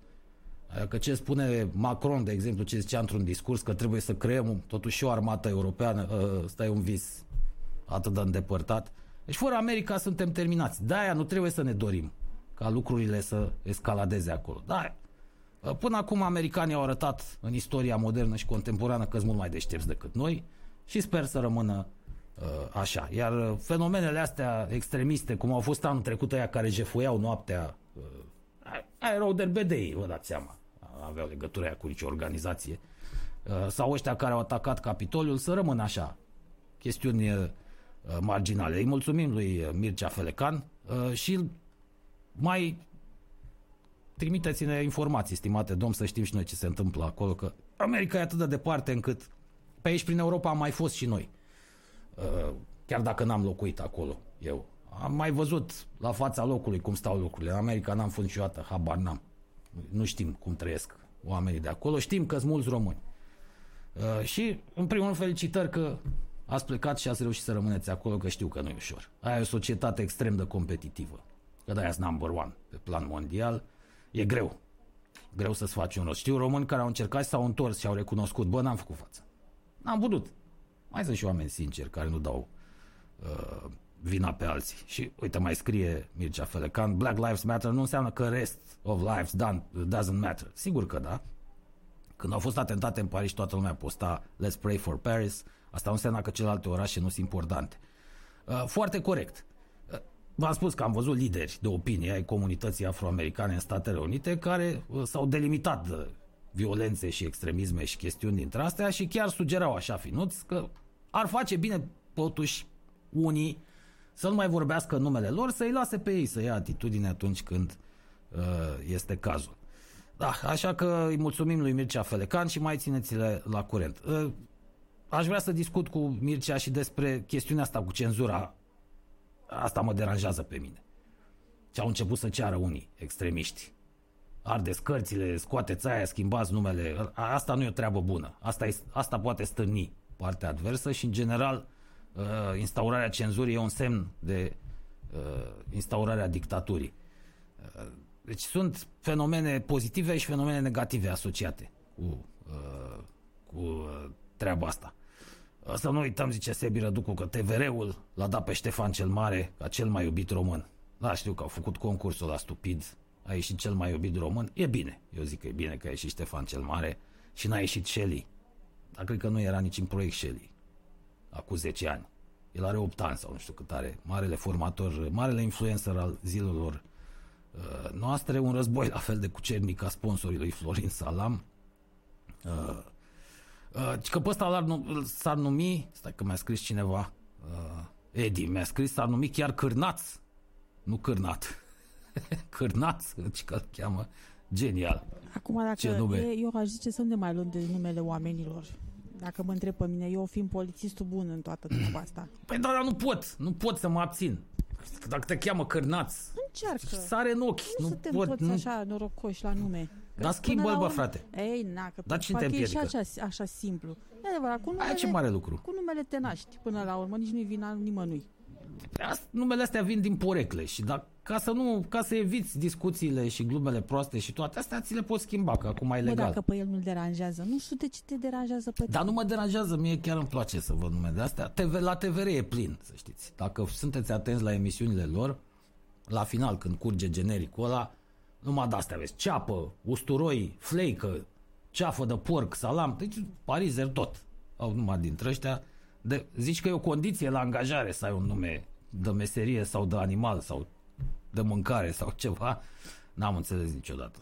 Că ce spune Macron, de exemplu, ce zicea într-un discurs, că trebuie să creăm totuși și o armată europeană, ă, ăsta e un vis atât de îndepărtat. Deci fără America suntem terminați. De-aia nu trebuie să ne dorim ca lucrurile să escaladeze acolo. Da, Uh, Până acum americanii au arătat în istoria modernă și contemporană că sunt mult mai deștepți decât noi și sper să rămână uh, așa. Iar uh, fenomenele astea extremiste, cum au fost anul trecut aia care jefuiau noaptea, uh, aia erau derbedei, vă dați seama. Aveau legătură aia cu nicio organizație. Uh, sau ăștia care au atacat Capitoliul să rămână așa. Chestiuni uh, marginale. Îi mulțumim lui uh, Mircea Felecan uh, și mai trimiteți-ne informații, stimate domn, să știm și noi ce se întâmplă acolo, că America e atât de departe încât pe aici prin Europa am mai fost și noi. Uh, Chiar dacă n-am locuit acolo, eu. Am mai văzut la fața locului cum stau lucrurile. În America n-am fost niciodată, habar n-am. Nu știm cum trăiesc oamenii de acolo. Știm că sunt mulți români. Uh, și, în primul rând, felicitări că ați plecat și ați reușit să rămâneți acolo, că știu că nu e ușor. Aia e o societate extrem de competitivă. Că de-aia sunt number one pe plan mondial. E greu. Greu să-ți faci un rost. Știu români care au încercat și s-au întors și au recunoscut. Bă, n-am făcut față. N-am putut. Mai sunt și oameni sinceri care nu dau uh, vina pe alții. Și uite, mai scrie Mircea Felecan, Black Lives Matter nu înseamnă că rest of lives done, doesn't matter. Sigur că da. Când au fost atentate în Paris, toată lumea posta Let's pray for Paris. Asta nu înseamnă că celelalte orașe nu sunt importante. Uh, foarte corect. Uh, V-am spus că am văzut lideri de opinie ai comunității afroamericane în Statele Unite care uh, s-au delimitat de violențe și extremisme și chestiuni dintre astea și chiar sugerau așa finuți că ar face bine totuși unii să nu mai vorbească în numele lor, să-i lase pe ei să ia atitudine atunci când uh, este cazul. Da, așa că îi mulțumim lui Mircea Felecan și mai țineți-le la curent. Uh, aș vrea să discut cu Mircea și despre chestiunea asta cu cenzura. Asta mă deranjează pe mine. Ce au început să ceară unii extremiști. Ardeți cărțile, scoateți aia, schimbați numele. A- Asta nu e o treabă bună. Asta, e, asta poate stârni partea adversă și, în general, uh, instaurarea cenzurii e un semn de uh, instaurarea dictaturii. Uh, Deci sunt fenomene pozitive și fenomene negative asociate cu, uh, cu uh, treaba asta. Uh, Să nu uităm, zice Sebi Răducu, că TVR-ul l-a dat pe Ștefan cel Mare ca cel mai iubit român. Da, știu că au făcut concursul la stupid, a ieșit cel mai iubit român. E bine, eu zic că e bine că a ieșit Ștefan cel Mare și n-a ieșit Shelley. Dar cred că nu era nici în proiect Shelley, acum 10 ani. El are 8 ani sau nu știu cât are. Marele formator, marele influencer al zilelor uh, noastre, un război la fel de cucernic ca sponsorii lui Florin Salam. Uh, uh, că pe ăsta l-ar nu- s-ar numi, stai că mi-a scris cineva, uh, Edi, mi-a scris, s-ar numi chiar Cârnaț, nu Cârnat. <laughs> Cârnaț, ci că îl cheamă. Genial. Acum, dacă Ce nume? e, eu aș zice să nu ne mai luăm de numele oamenilor. Dacă mă întreb pe mine, eu fiind polițistul bun în toată treaba asta. <clears throat> Păi da, dar nu pot, nu pot să mă abțin. Dacă te cheamă Cârnaț, Încearcă. sare în ochi, Nu, nu suntem pot. toți Nu. așa norocoși la nume. Că Dar schimbă-l, până la bă, urmă- frate. Ei, na, că Dar cine te parcă e și împiedică? așa, așa simplu. E adevărat, cu numele, Aia ce mare lucru. cu numele te naști până la urmă, nici nu-i vina nimănui. Asta- Numele astea vin din porecle și dacă, ca să nu, ca să eviți discuțiile și glumele proaste și toate astea, ți le poți schimba, că acum e Bă, legal. dacă pe el nu-l deranjează, nu știu de ce te deranjează pe Dar nu mă deranjează, mie chiar îmi place să văd numele astea. TV, la TVR e plin, să știți. Dacă sunteți atenți la emisiunile lor, la final, când curge genericul ăla, numai de-astea vezi. Ceapă, usturoi, fleică, ceafă de porc, salam, deci parizer tot. Au numai dintre ăștia. De, zici că e o condiție la angajare să ai un nume de meserie sau de animal sau de mâncare sau ceva. N-am înțeles niciodată.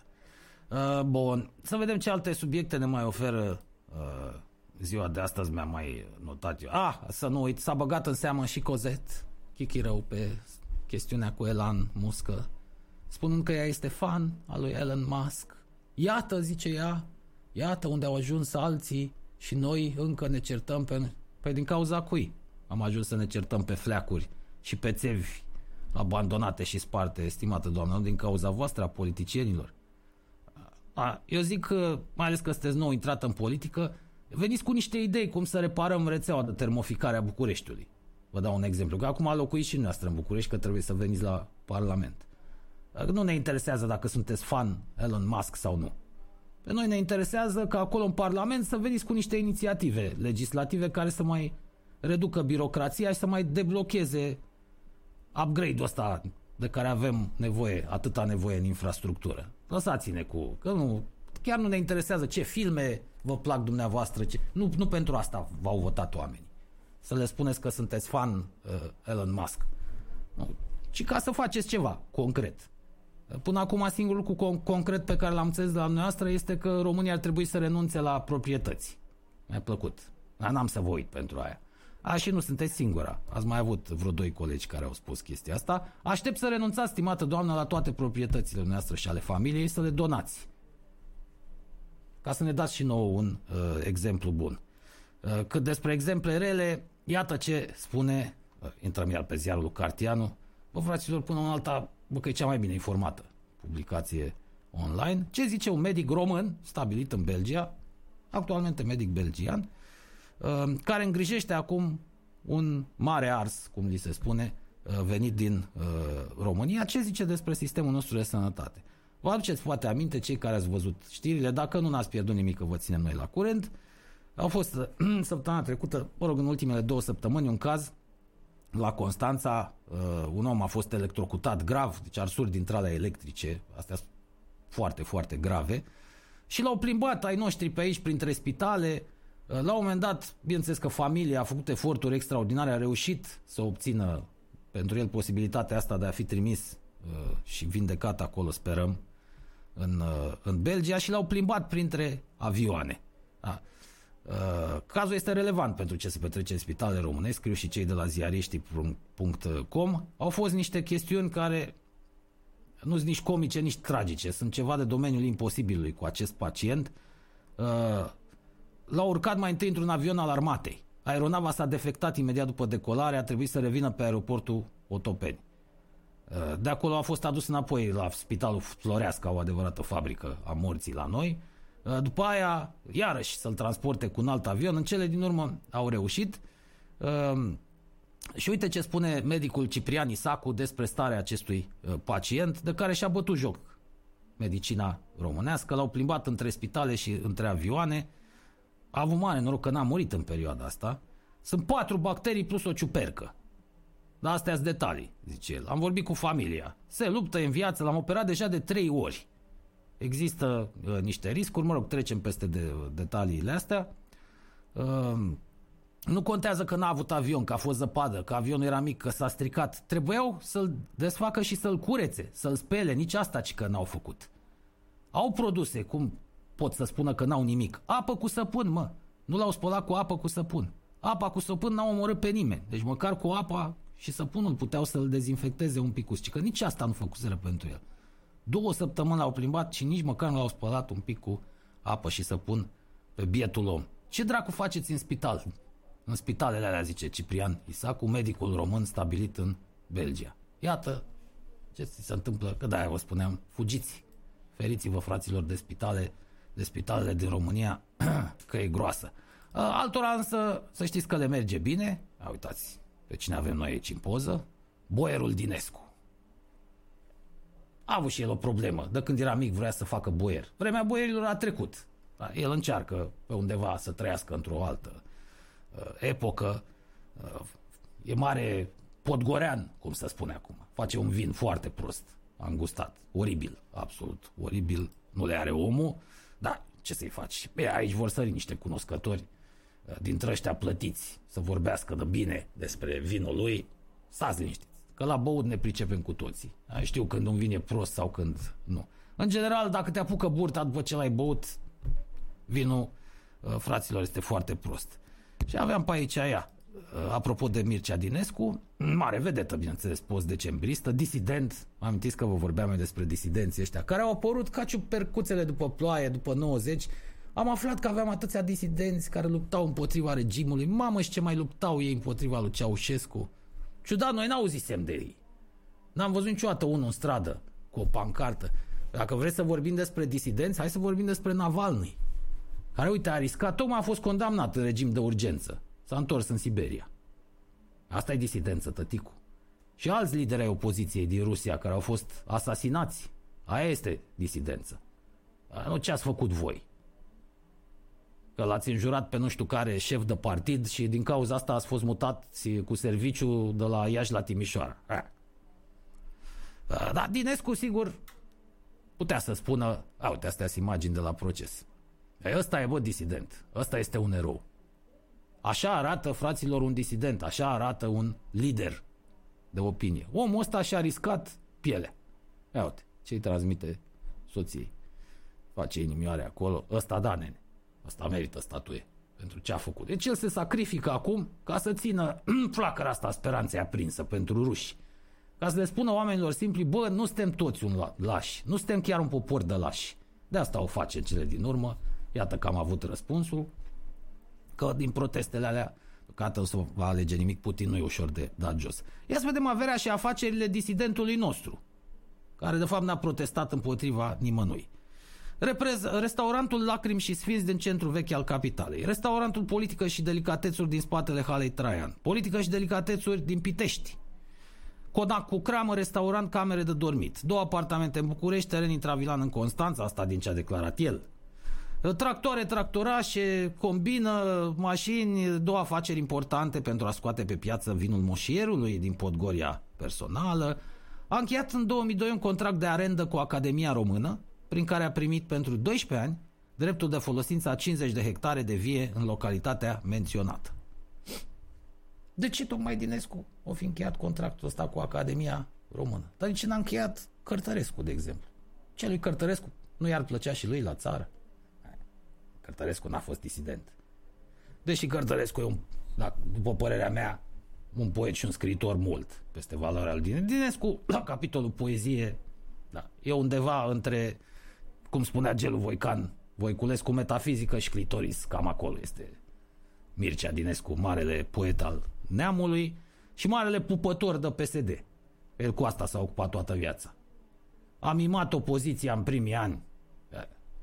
Uh, bun, să vedem ce alte subiecte ne mai oferă uh, ziua de astăzi mi-am mai notat eu. Ah, să nu uit, s-a băgat în seamă și Cozet, Kiki rău pe chestiunea cu Elon Musk, spunând că ea este fan al lui Elon Musk. Iată, zice ea, iată unde au ajuns alții și noi încă ne certăm pe... Păi din cauza cui? Am ajuns să ne certăm pe fleacuri și pe țevi abandonate și sparte, estimată doamnă, nu din cauza voastră a politicienilor. A, eu zic că, mai ales că sunteți nou intrat în politică, veniți cu niște idei cum să reparăm rețeaua de termoficare a Bucureștiului. Vă dau un exemplu, că acum locuiți și noastră în București, că trebuie să veniți la Parlament. Dacă Nu ne interesează dacă sunteți fan Elon Musk sau nu. Pe noi ne interesează că acolo în Parlament să veniți cu niște inițiative legislative care să mai reducă birocrația și să mai deblocheze upgrade-ul ăsta de care avem nevoie, atâta nevoie în infrastructură. Lăsați-ne cu... Că nu... chiar nu ne interesează ce filme vă plac dumneavoastră. Ce... Nu, nu pentru asta v-au votat oamenii. Să le spuneți că sunteți fan uh, Elon Musk. Nu. Ci ca să faceți ceva concret. Până acum singurul lucru con- concret pe care l-am înțeles de la noastră este că România ar trebui să renunțe la proprietăți. Mi-a plăcut. Dar n-am să vă uit pentru aia. A, și nu sunteți singura. Ați mai avut vreo doi colegi care au spus chestia asta. Aștept să renunțați, stimată doamnă, la toate proprietățile noastre și ale familiei, să le donați. Ca să ne dați și nouă un uh, exemplu bun. Uh, cât despre exemple rele, iată ce spune, uh, intrăm iar pe ziarul lui Cartianu, bă, fraților, până în alta, bă, că e cea mai bine informată publicație online. Ce zice un medic român, stabilit în Belgia, actualmente medic belgian, uh, care îngrijește acum un mare ars, cum li se spune, uh, venit din uh, România. Ce zice despre sistemul nostru de sănătate? Vă aduceți poate aminte cei care ați văzut știrile, dacă nu n-ați pierdut nimic că vă ținem noi la curent. Au fost <clears throat> săptămâna trecută, mă rog, în ultimele două săptămâni, un caz la Constanța, un om a fost electrocutat grav, deci arsuri din trale electrice, astea sunt foarte, foarte grave, și l-au plimbat ai noștri pe aici printre spitale, la un moment dat, bineînțeles că familia a făcut eforturi extraordinare, a reușit să obțină pentru el posibilitatea asta de a fi trimis uh, și vindecat acolo, sperăm, în, uh, în Belgia și l-au plimbat printre avioane. Da. Uh, cazul este relevant pentru ce se petrece în spitalele românești, scriu și cei de la ziariști.com. Au fost niște chestiuni care nu sunt nici comice, nici tragice. Sunt ceva de domeniul imposibilului cu acest pacient. L-au urcat mai întâi într-un avion al armatei. Aeronava s-a defectat imediat după decolare, a trebuit să revină pe aeroportul Otopeni. De acolo a fost adus înapoi la Spitalul Floreasca, o adevărată fabrică a morții la noi. După aia, iarăși să-l transporte cu un alt avion. În cele din urmă au reușit. Și uite ce spune medicul Ciprian Isacu despre starea acestui pacient, de care și-a bătut joc medicina românească. L-au plimbat între spitale și între avioane a avut mare noroc că n-a murit în perioada asta. Sunt patru bacterii plus o ciupercă. Dar astea sunt detalii, zice el. Am vorbit cu familia. Se luptă în viață, l-am operat deja de trei ori. Există uh, niște riscuri, mă rog, trecem peste de, detaliile astea. Uh, nu contează că n-a avut avion, că a fost zăpadă, că avionul era mic, că s-a stricat. Trebuiau să-l desfacă și să-l curețe, să-l spele, nici asta ci că n-au făcut. Au produse, cum pot să spună că n-au nimic. Apă cu săpun, mă. Nu l-au spălat cu apă cu săpun. Apa cu săpun n-au omorât pe nimeni. Deci măcar cu apa și săpunul puteau să-l dezinfecteze un pic, ci că nici asta nu făcuseră pentru el. Două săptămâni l-au plimbat și nici măcar nu l-au spălat un pic cu apă și săpun pe bietul om. Ce dracu faceți în spital? În spitalele alea, zice Ciprian Isacu, medicul român stabilit în Belgia. Iată ce se întâmplă, că de-aia vă spuneam, fugiți, feriți-vă fraților de spitale, de spitalele din România, <clears throat> că e groasă. Altora însă, să știți că le merge bine. A, uitați, pe cine avem noi aici în poză? Boierul Dinescu. A avut și el o problemă. De când era mic vrea să facă boier. Vremea boierilor a trecut. El încearcă pe undeva să trăiască într-o altă uh, epocă. Uh, e mare podgorean, cum se spune acum. Face un vin foarte prost. Am gustat. Oribil, absolut oribil. Nu le are omul. Da, ce să-i faci? Bine, aici vor sări niște cunoscători uh, dintre ăștia plătiți să vorbească de bine despre vinul lui. Stați liniștiți, că la băut ne pricepem cu toții. Știu când un vin e prost sau când nu. În general, dacă te apucă burta după ce l-ai băut, vinul, uh, fraților, este foarte prost. Și aveam pe aici aia, uh, apropo de Mircea Dinescu, mare vedetă, bineînțeles, post-decembristă, disident, amintiți că vă vorbeam mai despre disidenții ăștia, care au apărut ca ciupercuțele după ploaie, după 90, am aflat că aveam atâția disidenți care luptau împotriva regimului, mamă și ce mai luptau ei împotriva lui Ceaușescu. Ciudat, noi n-auzisem de ei. N-am văzut niciodată unul în stradă cu o pancartă. Dacă vreți să vorbim despre disidenți, hai să vorbim despre Navalny, care, uite, a riscat, tocmai a fost condamnat în regim de urgență. S-a întors în Siberia. Asta e disidență, tăticu. Și alți lideri ai opoziției din Rusia care au fost asasinați. Aia este disidență. Nu ce ați făcut voi. Că l-ați înjurat pe nu știu care șef de partid și din cauza asta ați fost mutat cu serviciu de la Iași la Timișoara. Da, Dinescu, sigur, putea să spună, a, uite, astea sunt imagini de la proces. E, ăsta e, bă, disident. Ăsta este un erou. Așa arată, fraților, un disident. Așa arată un lider de opinie. Omul ăsta și-a riscat pielea. Ia uite, ce-i transmite soției. Face inimioare acolo. Ăsta da, nene. Ăsta merită statuie pentru ce a făcut. Deci el se sacrifică acum ca să țină <clears throat> flacăra asta a speranței aprinsă pentru ruși. Ca să le spună oamenilor simpli, bă, nu suntem toți un lași, nu suntem chiar un popor de lași. De asta o face cele din urmă. Iată că am avut răspunsul, că din protestele alea, că să va alege nimic, Putin nu e ușor de dat jos. Ia să vedem averea și afacerile disidentului nostru, care de fapt n-a protestat împotriva nimănui. Reprez, restaurantul Lacrim și Sfinți din centru vechi al capitalei. Restaurantul Politică și Delicatețuri din spatele Halei Traian. Politică și Delicatețuri din Pitești. Codac cu cramă, restaurant, camere de dormit. Două apartamente în București, teren intravilan în Constanța, asta din ce a declarat el. Tractoare, tractorașe, combină, mașini, două afaceri importante pentru a scoate pe piață vinul moșierului din Podgoria personală. A încheiat în 2002 un contract de arendă cu Academia Română, prin care a primit pentru 12 ani dreptul de folosință a 50 de hectare de vie în localitatea menționată. De ce tocmai Dinescu o fi încheiat contractul ăsta cu Academia Română? Dar de ce n-a încheiat Cărtărescu, de exemplu? Ce lui Cărtărescu nu i-ar plăcea și lui la țară? Cărtărescu n-a fost disident. Deși Cărtărescu e un, da, după părerea mea, un poet și un scriitor mult peste valoarea al Dinescu. Dinescu, la capitolul poezie, da, e undeva între cum spunea Gelu Voican, Voiculescu metafizică și clitoris, cam acolo este Mircea Dinescu, marele poet al neamului și marele pupător de PSD. El cu asta s-a ocupat toată viața. A mimat opoziția în primii ani.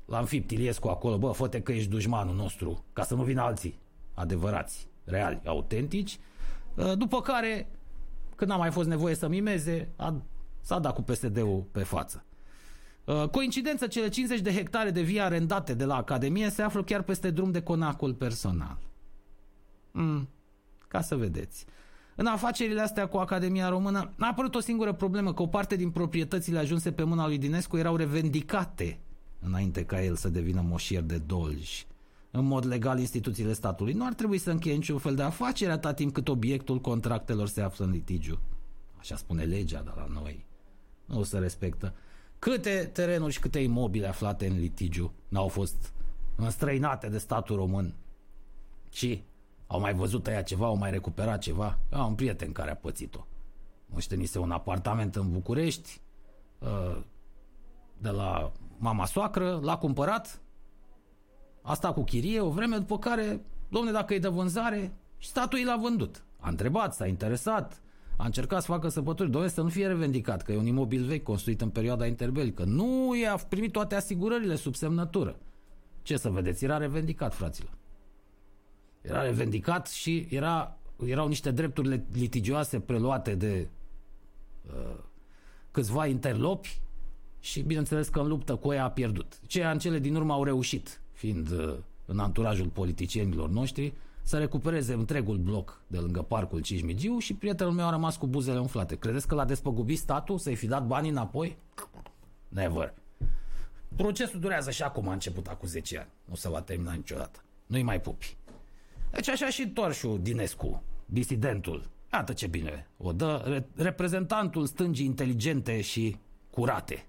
L-am fipt Iliescu acolo, bă, fă că ești dușmanul nostru, ca să nu vină alții adevărați, reali, autentici. După care, când n-a mai fost nevoie să mimeze, a, s-a dat cu PSD-ul pe față. Uh, coincidență, cele 50 de hectare de vie arendate de la Academie se află chiar peste drum de conacul personal. Mm, ca să vedeți. În afacerile astea cu Academia Română a apărut o singură problemă, că o parte din proprietățile ajunse pe mâna lui Dinescu erau revendicate înainte ca el să devină moșier de dolji. În mod legal, instituțiile statului nu ar trebui să încheie niciun fel de afacere atât timp cât obiectul contractelor se află în litigiu. Așa spune legea de la noi. Nu se respectă. Câte terenuri și câte imobile aflate în litigiu n-au fost înstrăinate de statul român și au mai văzut aia ceva, au mai recuperat ceva. Eu am un prieten care a pățit-o. Moștenise un apartament în București uh, de la mama soacră, l-a cumpărat, asta cu chirie, o vreme după care, domne, dacă e de vânzare, și statul l-a vândut. A întrebat, s-a interesat, a încercat să facă săpături, doamne, să nu fie revendicat, că e un imobil vechi construit în perioada interbelică. Nu i-a primit toate asigurările sub semnătură. Ce să vedeți, era revendicat, fraților. Era revendicat și era, erau niște drepturi litigioase preluate de uh, câțiva interlopi și bineînțeles că în luptă cu ea a pierdut. Ceea în cele din urmă au reușit, fiind uh, în anturajul politicienilor noștri, să recupereze întregul bloc de lângă parcul Cismigiu și prietenul meu a rămas cu buzele umflate. Credeți că l-a despăgubit statul să-i fi dat banii înapoi? Never. Procesul durează și acum a început acum 10 ani. Nu se va termina niciodată. Nu-i mai pupi. Deci așa și Torșu Dinescu, disidentul. Iată ce bine o dă reprezentantul stângii inteligente și curate.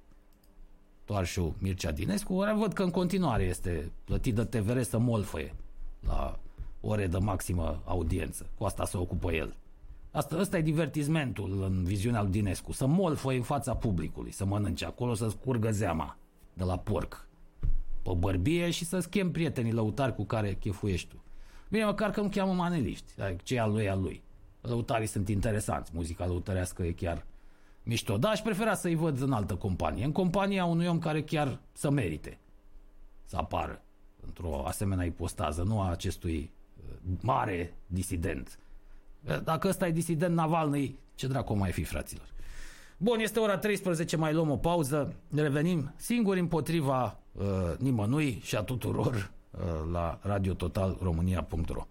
Toarșu Mircea Dinescu, văd că în continuare este plătit de TVR să molfăie la ore de maximă audiență. Cu asta se ocupă el. Asta, asta e divertismentul în viziunea lui Dinescu. Să molfă în fața publicului, să mănânce acolo, să scurgă zeama de la porc pe bărbie și să schimbi prietenii lăutari cu care chefuiești tu. Bine, măcar că nu cheamă maneliști, adică ce al lui al lui. Lăutarii sunt interesanți, muzica lăutărească e chiar mișto. Da, aș prefera să-i văd în altă companie, în compania unui om care chiar să merite să apară într-o asemenea ipostază, nu a acestui mare disident. Dacă ăsta e disident Navalny, ce dracu mai fi, fraților? Bun, este ora 13, mai luăm o pauză, revenim singuri împotriva uh, nimănui și a tuturor uh, la radiototalromânia.ro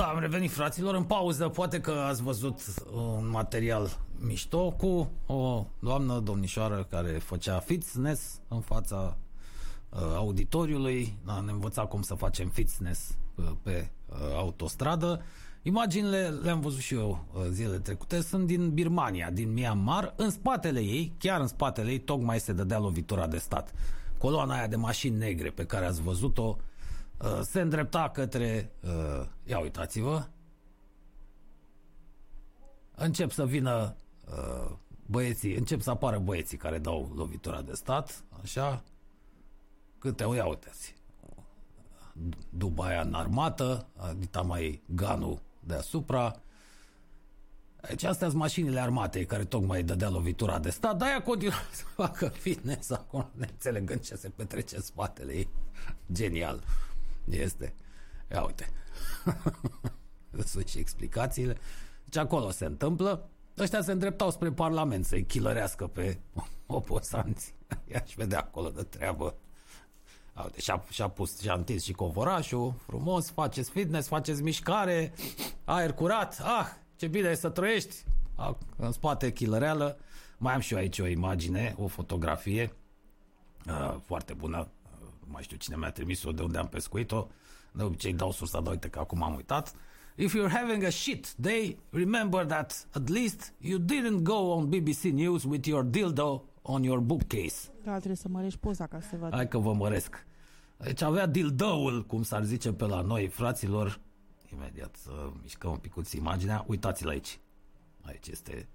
Da, am revenit, fraților, în pauză. Poate că ați văzut un material mișto cu o doamnă domnișoară care făcea fitness în fața uh, auditoriului. Da, ne învăța cum să facem fitness uh, pe uh, autostradă. Imaginile le-am văzut și eu uh, zilele trecute, sunt din Birmania, din Myanmar. În spatele ei, chiar în spatele ei, tocmai se dădea lovitura de stat. Coloana aia de mașini negre pe care ați văzut-o uh, se îndrepta către... Uh, ia uitați-vă. Încep să vină uh, băieții, încep să apară băieții care dau lovitura de stat, așa, câte o ia uitați. După aia în armată, dita mai ganul deasupra. Deci astea sunt mașinile armatei care tocmai dădea lovitura de stat, dar ea continuă <laughs> să facă fitness acolo, neînțelegând ce se petrece în spatele ei. Genial. Este. Ia uite. <laughs> Sunt și explicațiile. Deci acolo se întâmplă. Ăștia se îndreptau spre Parlament să-i chilărească pe <laughs> oposanți. I-aș vedea acolo de treabă. Uite, și-a, și-a pus, și-a întins și covorașul, frumos, faceți fitness, faceți mișcare, aer curat, ah, ce bine e să trăiești. Ah, în spate chilăreală. Mai am și eu aici o imagine, o fotografie uh, foarte bună. Uh, mai știu cine mi-a trimis-o, de unde am pescuit-o. De obicei dau sursa, dar uite că acum am uitat. If you're having a shit day, remember that at least you didn't go on BBC News with your dildo on your bookcase. Da, trebuie să mărești poza ca să se vadă. Hai că vă măresc. Deci avea dildoul, cum s-ar zice pe la noi, fraților. Imediat să mișcăm un picuț imaginea. Uitați-l aici. Aici este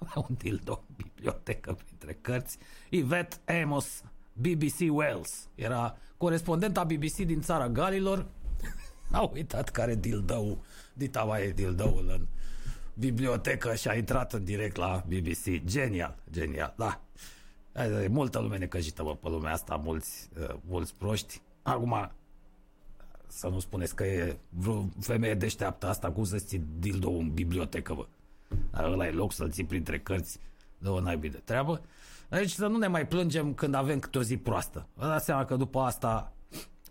<laughs> un dildo, bibliotecă printre cărți. Yvette Amos, BBC Wales. Era corespondenta BBC din țara Galilor. <laughs> A uitat care dildou, dita mai e dildoul în bibliotecă și a intrat în direct la BBC. Genial, genial, da. E multă lume necăjită, bă, pe lumea asta, mulți, uh, mulți proști. Acum, să nu spuneți că e vreo femeie deșteaptă asta, cum să ții dildo în bibliotecă, bă. Dar ăla e loc să-l ții printre cărți, dă-o naibii de treabă. Deci să nu ne mai plângem când avem câte o zi proastă. Vă dați seama că după asta,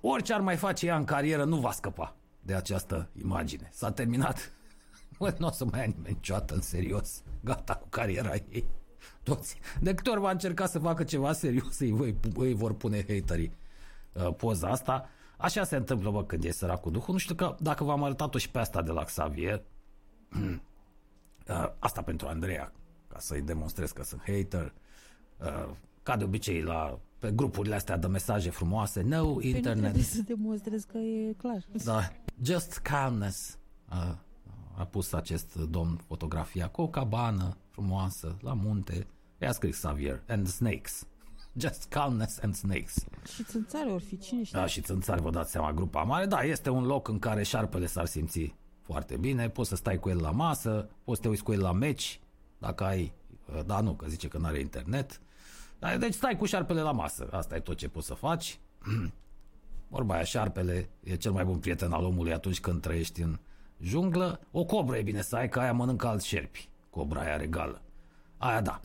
orice ar mai face ea în carieră, nu va scăpa de această imagine. S-a terminat. <laughs> Bă, nu o să mai ia nimeni niciodată în serios. Gata cu cariera ei. Toți. De câte ori va încerca să facă ceva serios, îi, îi vor pune haterii uh, poza asta. Așa se întâmplă, bă, când e săracul Duhul. Nu știu că dacă v-am arătat-o și pe asta de la Xavier, <clears throat> uh, asta pentru Andreea, ca să-i demonstrez că sunt hater, uh, ca de obicei la pe grupurile astea de mesaje frumoase, no internet. Trebuie să demonstrez că e clar. Da, just calmness. Uh, a pus acest domn fotografia cu o cabană frumoasă la munte. I-a scris Xavier. And snakes. <laughs> Just calmness and snakes. Și țânțare ori fi cine știe. Da, și țânțare, vă dați seama, grupa mare. Da, este un loc în care șarpele s-ar simți foarte bine. Poți să stai cu el la masă, poți să te uiți cu el la meci, dacă ai... Da, nu, că zice că nu are internet. Da, deci stai cu șarpele la masă. Asta e tot ce poți să faci. <clears throat> Vorba aia, șarpele e cel mai bun prieten al omului atunci când trăiești în junglă. O cobră e bine să ai, că aia mănâncă alți șerpi. Cobra aia regală. Aia da.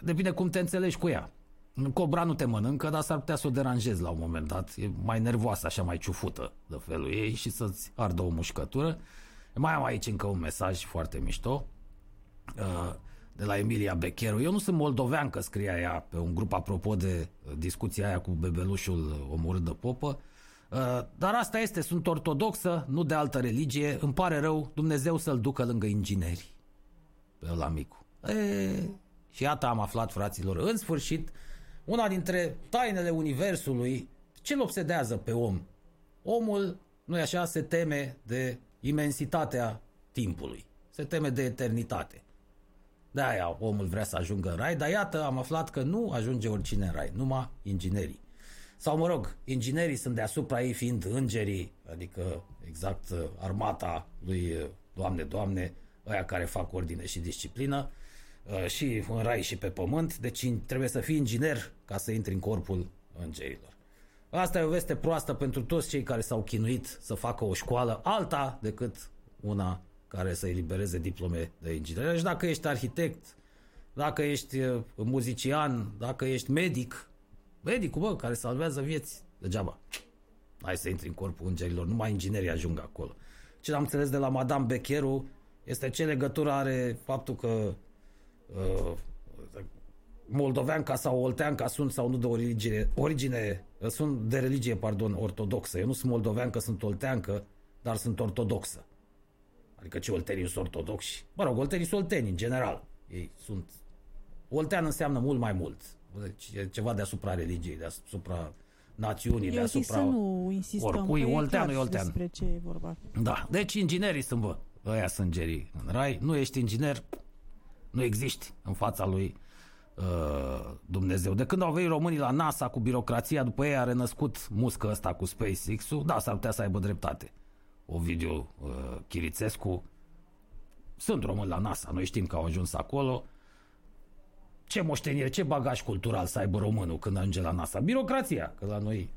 Depinde cum te înțelegi cu ea. Cobra nu te mănâncă, dar s-ar putea să o deranjezi la un moment dat. E mai nervoasă, așa mai ciufută de felul ei și să-ți ardă o mușcătură. Mai am aici încă un mesaj foarte mișto uh, de la Emilia Becheru. Eu nu sunt moldovean, că scria ea pe un grup apropo de discuția aia cu bebelușul omorât de popă. Uh, dar asta este, sunt ortodoxă, nu de altă religie. Îmi pare rău, Dumnezeu să-l ducă lângă ingineri. Pe ăla micu. E, și iată am aflat, fraților, în sfârșit, una dintre tainele universului, ce-l obsedează pe om? Omul, nu așa, se teme de imensitatea timpului. Se teme de eternitate. De-aia omul vrea să ajungă în rai, dar iată, am aflat că nu ajunge oricine în rai, numai inginerii. Sau, mă rog, inginerii sunt deasupra ei fiind îngerii, adică exact armata lui Doamne, Doamne, ăia care fac ordine și disciplină, și în rai și pe pământ, deci trebuie să fii inginer ca să intri în corpul îngerilor. Asta e o veste proastă pentru toți cei care s-au chinuit să facă o școală alta decât una care să elibereze diplome de inginerie. Și deci dacă ești arhitect, dacă ești muzician, dacă ești medic, medicul, bă, care salvează vieți, degeaba. Hai să intri în corpul îngerilor, numai inginerii ajung acolo. ce am înțeles de la Madame Becheru este ce legătură are faptul că uh, moldoveanca sau olteanca sunt sau nu de origine, origine sunt de religie, pardon, ortodoxă. Eu nu sunt moldoveancă, sunt olteancă, dar sunt ortodoxă. Adică ce olteniți sunt ortodoxi? Mă rog, olteniți sunt olteni, în general. Ei sunt... Oltean înseamnă mult mai mult. Deci e ceva deasupra religiei, deasupra națiunii, Eu deasupra... zic să nu insistăm. oricui, că e olteanul clar e oltean. Despre ce e vorba. Da, deci inginerii sunt, bă. Ăia sunt gerii în rai. Nu ești inginer, nu existi în fața lui uh, Dumnezeu. De când au venit românii la NASA cu birocrația, după ei a renăscut muscă ăsta cu SpaceX-ul, da, s-ar putea să aibă dreptate. Ovidiu uh, Chirițescu, sunt români la NASA, noi știm că au ajuns acolo. Ce moștenire, ce bagaj cultural să aibă românul când ajunge la NASA? Birocrația, că la noi,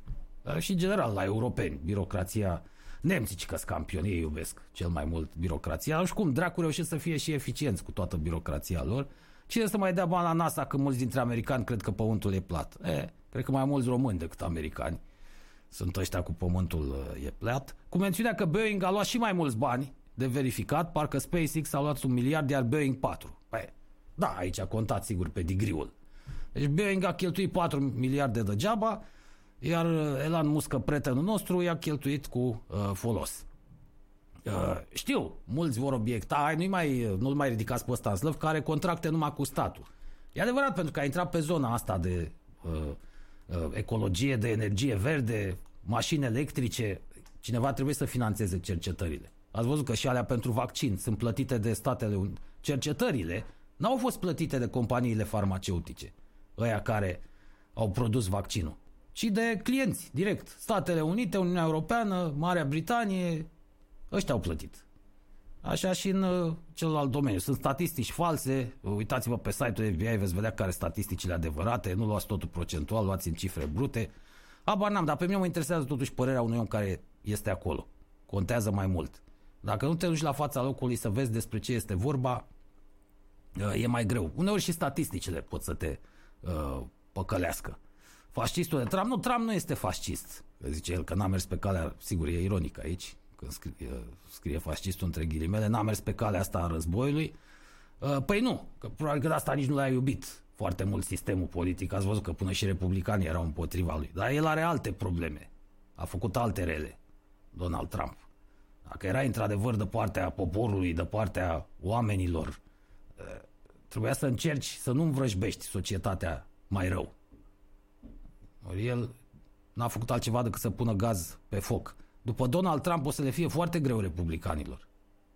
dar și în general la europeni, birocrația, nemții ci că sunt campioni, ei iubesc cel mai mult birocrația. Nu știu cum, dracu reușesc să fie și eficienți cu toată birocrația lor. Cine să mai dea bani la NASA că mulți dintre americani cred că pământul e plat? E, cred că mai mulți români decât americani sunt ăștia cu pământul uh, e plat. Cu mențiunea că Boeing a luat și mai mulți bani de verificat, parcă SpaceX a luat un miliard, iar Boeing 4. Păi, da, aici a contat sigur pe digriul. Deci Boeing a cheltuit 4 miliarde degeaba, iar uh, Elon Musk, prietenul nostru, i-a cheltuit cu uh, folos. Uh, știu, mulți vor obiecta, ai, nu-i mai, nu-l mai ridicați pe ăsta în slăv, care are contracte numai cu statul. E adevărat, pentru că a intrat pe zona asta de uh, uh, ecologie, de energie verde, mașini electrice, cineva trebuie să financeze cercetările. Ați văzut că și alea pentru vaccin sunt plătite de Statele Unite. Cercetările n-au fost plătite de companiile farmaceutice, ăia care au produs vaccinul, ci de clienți, direct. Statele Unite, Uniunea Europeană, Marea Britanie, ăștia au plătit. Așa și în uh, celălalt domeniu. Sunt statistici false. Uitați-vă pe site-ul FBI, veți vedea care sunt statisticile adevărate. Nu luați totul procentual, luați în cifre brute. Abar n-am, dar pe mine mă interesează totuși părerea unui om care este acolo. Contează mai mult. Dacă nu te duci la fața locului să vezi despre ce este vorba, uh, e mai greu. Uneori și statisticile pot să te uh, păcălească. Fascistul de Trump, nu, Trump nu este fascist. Că zice el că n-a mers pe calea, sigur, e ironic aici, când scrie, scrie fascistul între ghilimele, n-a mers pe calea asta a războiului. Uh, Păi nu, că probabil că de asta nici nu l-a iubit foarte mult sistemul politic. Ați văzut că până și republicanii erau împotriva lui. Dar el are alte probleme. A făcut alte rele, Donald Trump. Dacă era într-adevăr de partea poporului, de partea oamenilor, uh, trebuia să încerci să nu învrăjbești societatea mai rău. Ori el n-a făcut altceva decât să pună gaz pe foc. După Donald Trump o să le fie foarte greu republicanilor,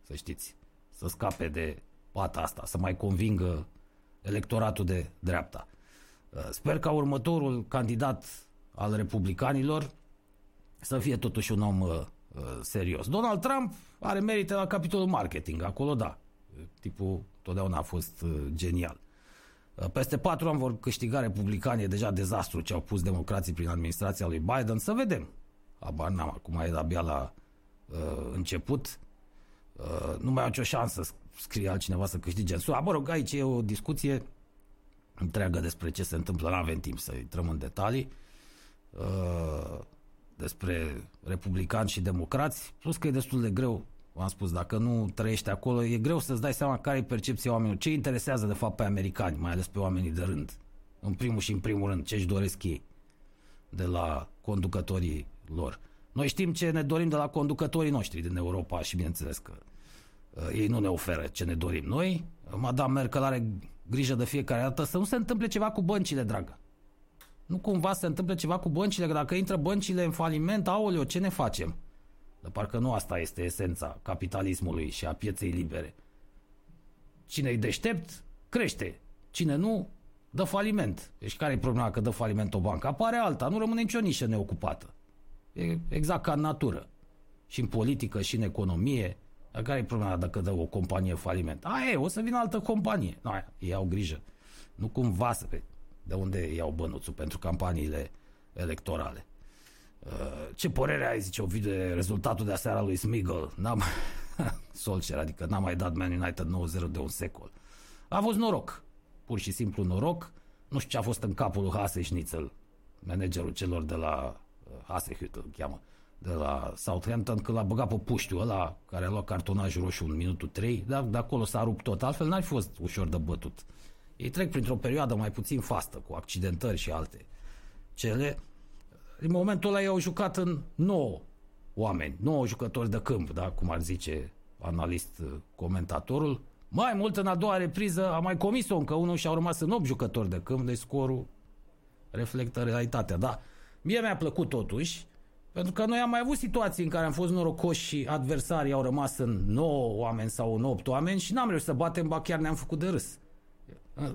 să știți, să scape de pata asta, să mai convingă electoratul de dreapta. Uh, Sper ca următorul candidat al republicanilor să fie totuși un om uh, uh, serios. Donald Trump are merite la capitolul marketing, acolo da. Tipul totdeauna a fost uh, genial. Uh, Peste patru ani vor câștiga republicanii, e deja dezastru ce au pus democrații prin administrația lui Biden. Să vedem. Abar n-am, acum e abia la uh, început. Uh, nu mai au nicio șansă să scrie altcineva să câștige în SUA. Mă rog, aici e o discuție întreagă despre ce se întâmplă. Nu avem timp să intrăm în detalii. Uh, despre republicani și democrați, plus că e destul de greu, v-am spus, dacă nu trăiești acolo, e greu să-ți dai seama care e percepția oamenilor, ce îi interesează de fapt pe americani, mai ales pe oamenii de rând. În primul și în primul rând, ce își doresc ei de la conducătorii lor. Noi știm ce ne dorim de la conducătorii noștri din Europa și bineînțeles că uh, ei nu ne oferă ce ne dorim noi. Madame Merkel are grijă de fiecare dată să nu se întâmple ceva cu băncile, dragă. Nu cumva se întâmple ceva cu băncile, că dacă intră băncile în faliment, aoleo, ce ne facem? De parcă nu asta este esența capitalismului și a pieței libere. Cine e deștept, crește. Cine nu, dă faliment. Deci care e problema că dă faliment o bancă? Apare alta, nu rămâne nicio nișă neocupată. E exact ca în natură. Și în politică, și în economie. Dar care e problema dacă dă o companie faliment? Aia e, o să vină altă companie. Nu, aia, ei au grijă. Nu cumva să... De unde iau bănuțul pentru campaniile electorale? Uh, Ce părere ai, zice Ovidiu, de rezultatul de aseară lui Smigel? N-am... <laughs> Solskjaer, adică n-a mai dat Man United 9-0 de un secol. A fost noroc. Pur și simplu noroc. Nu știu ce a fost în capul lui Hase Schnitzel, managerul celor de la uh, Hasehüt îl cheamă. de la Southampton când l-a băgat pe puștiul ăla care a luat cartonaj roșu în minutul 3, dar de acolo s-a rupt tot. Altfel n-ar fi fost ușor de bătut. Ei trec printr-o perioadă mai puțin fastă, cu accidentări și alte cele. În momentul ăla i-au jucat în 9 oameni, 9 jucători de câmp, da? cum ar zice analist uh, comentatorul. Mai mult în a doua repriză a mai comis-o încă unul și au rămas în 8 jucători de câmp, deci scorul reflectă realitatea. Da, mie mi-a plăcut totuși, pentru că noi am mai avut situații în care am fost norocoși și adversarii au rămas în 9 oameni sau în 8 oameni și n-am reușit să batem, ba chiar ne-am făcut de râs.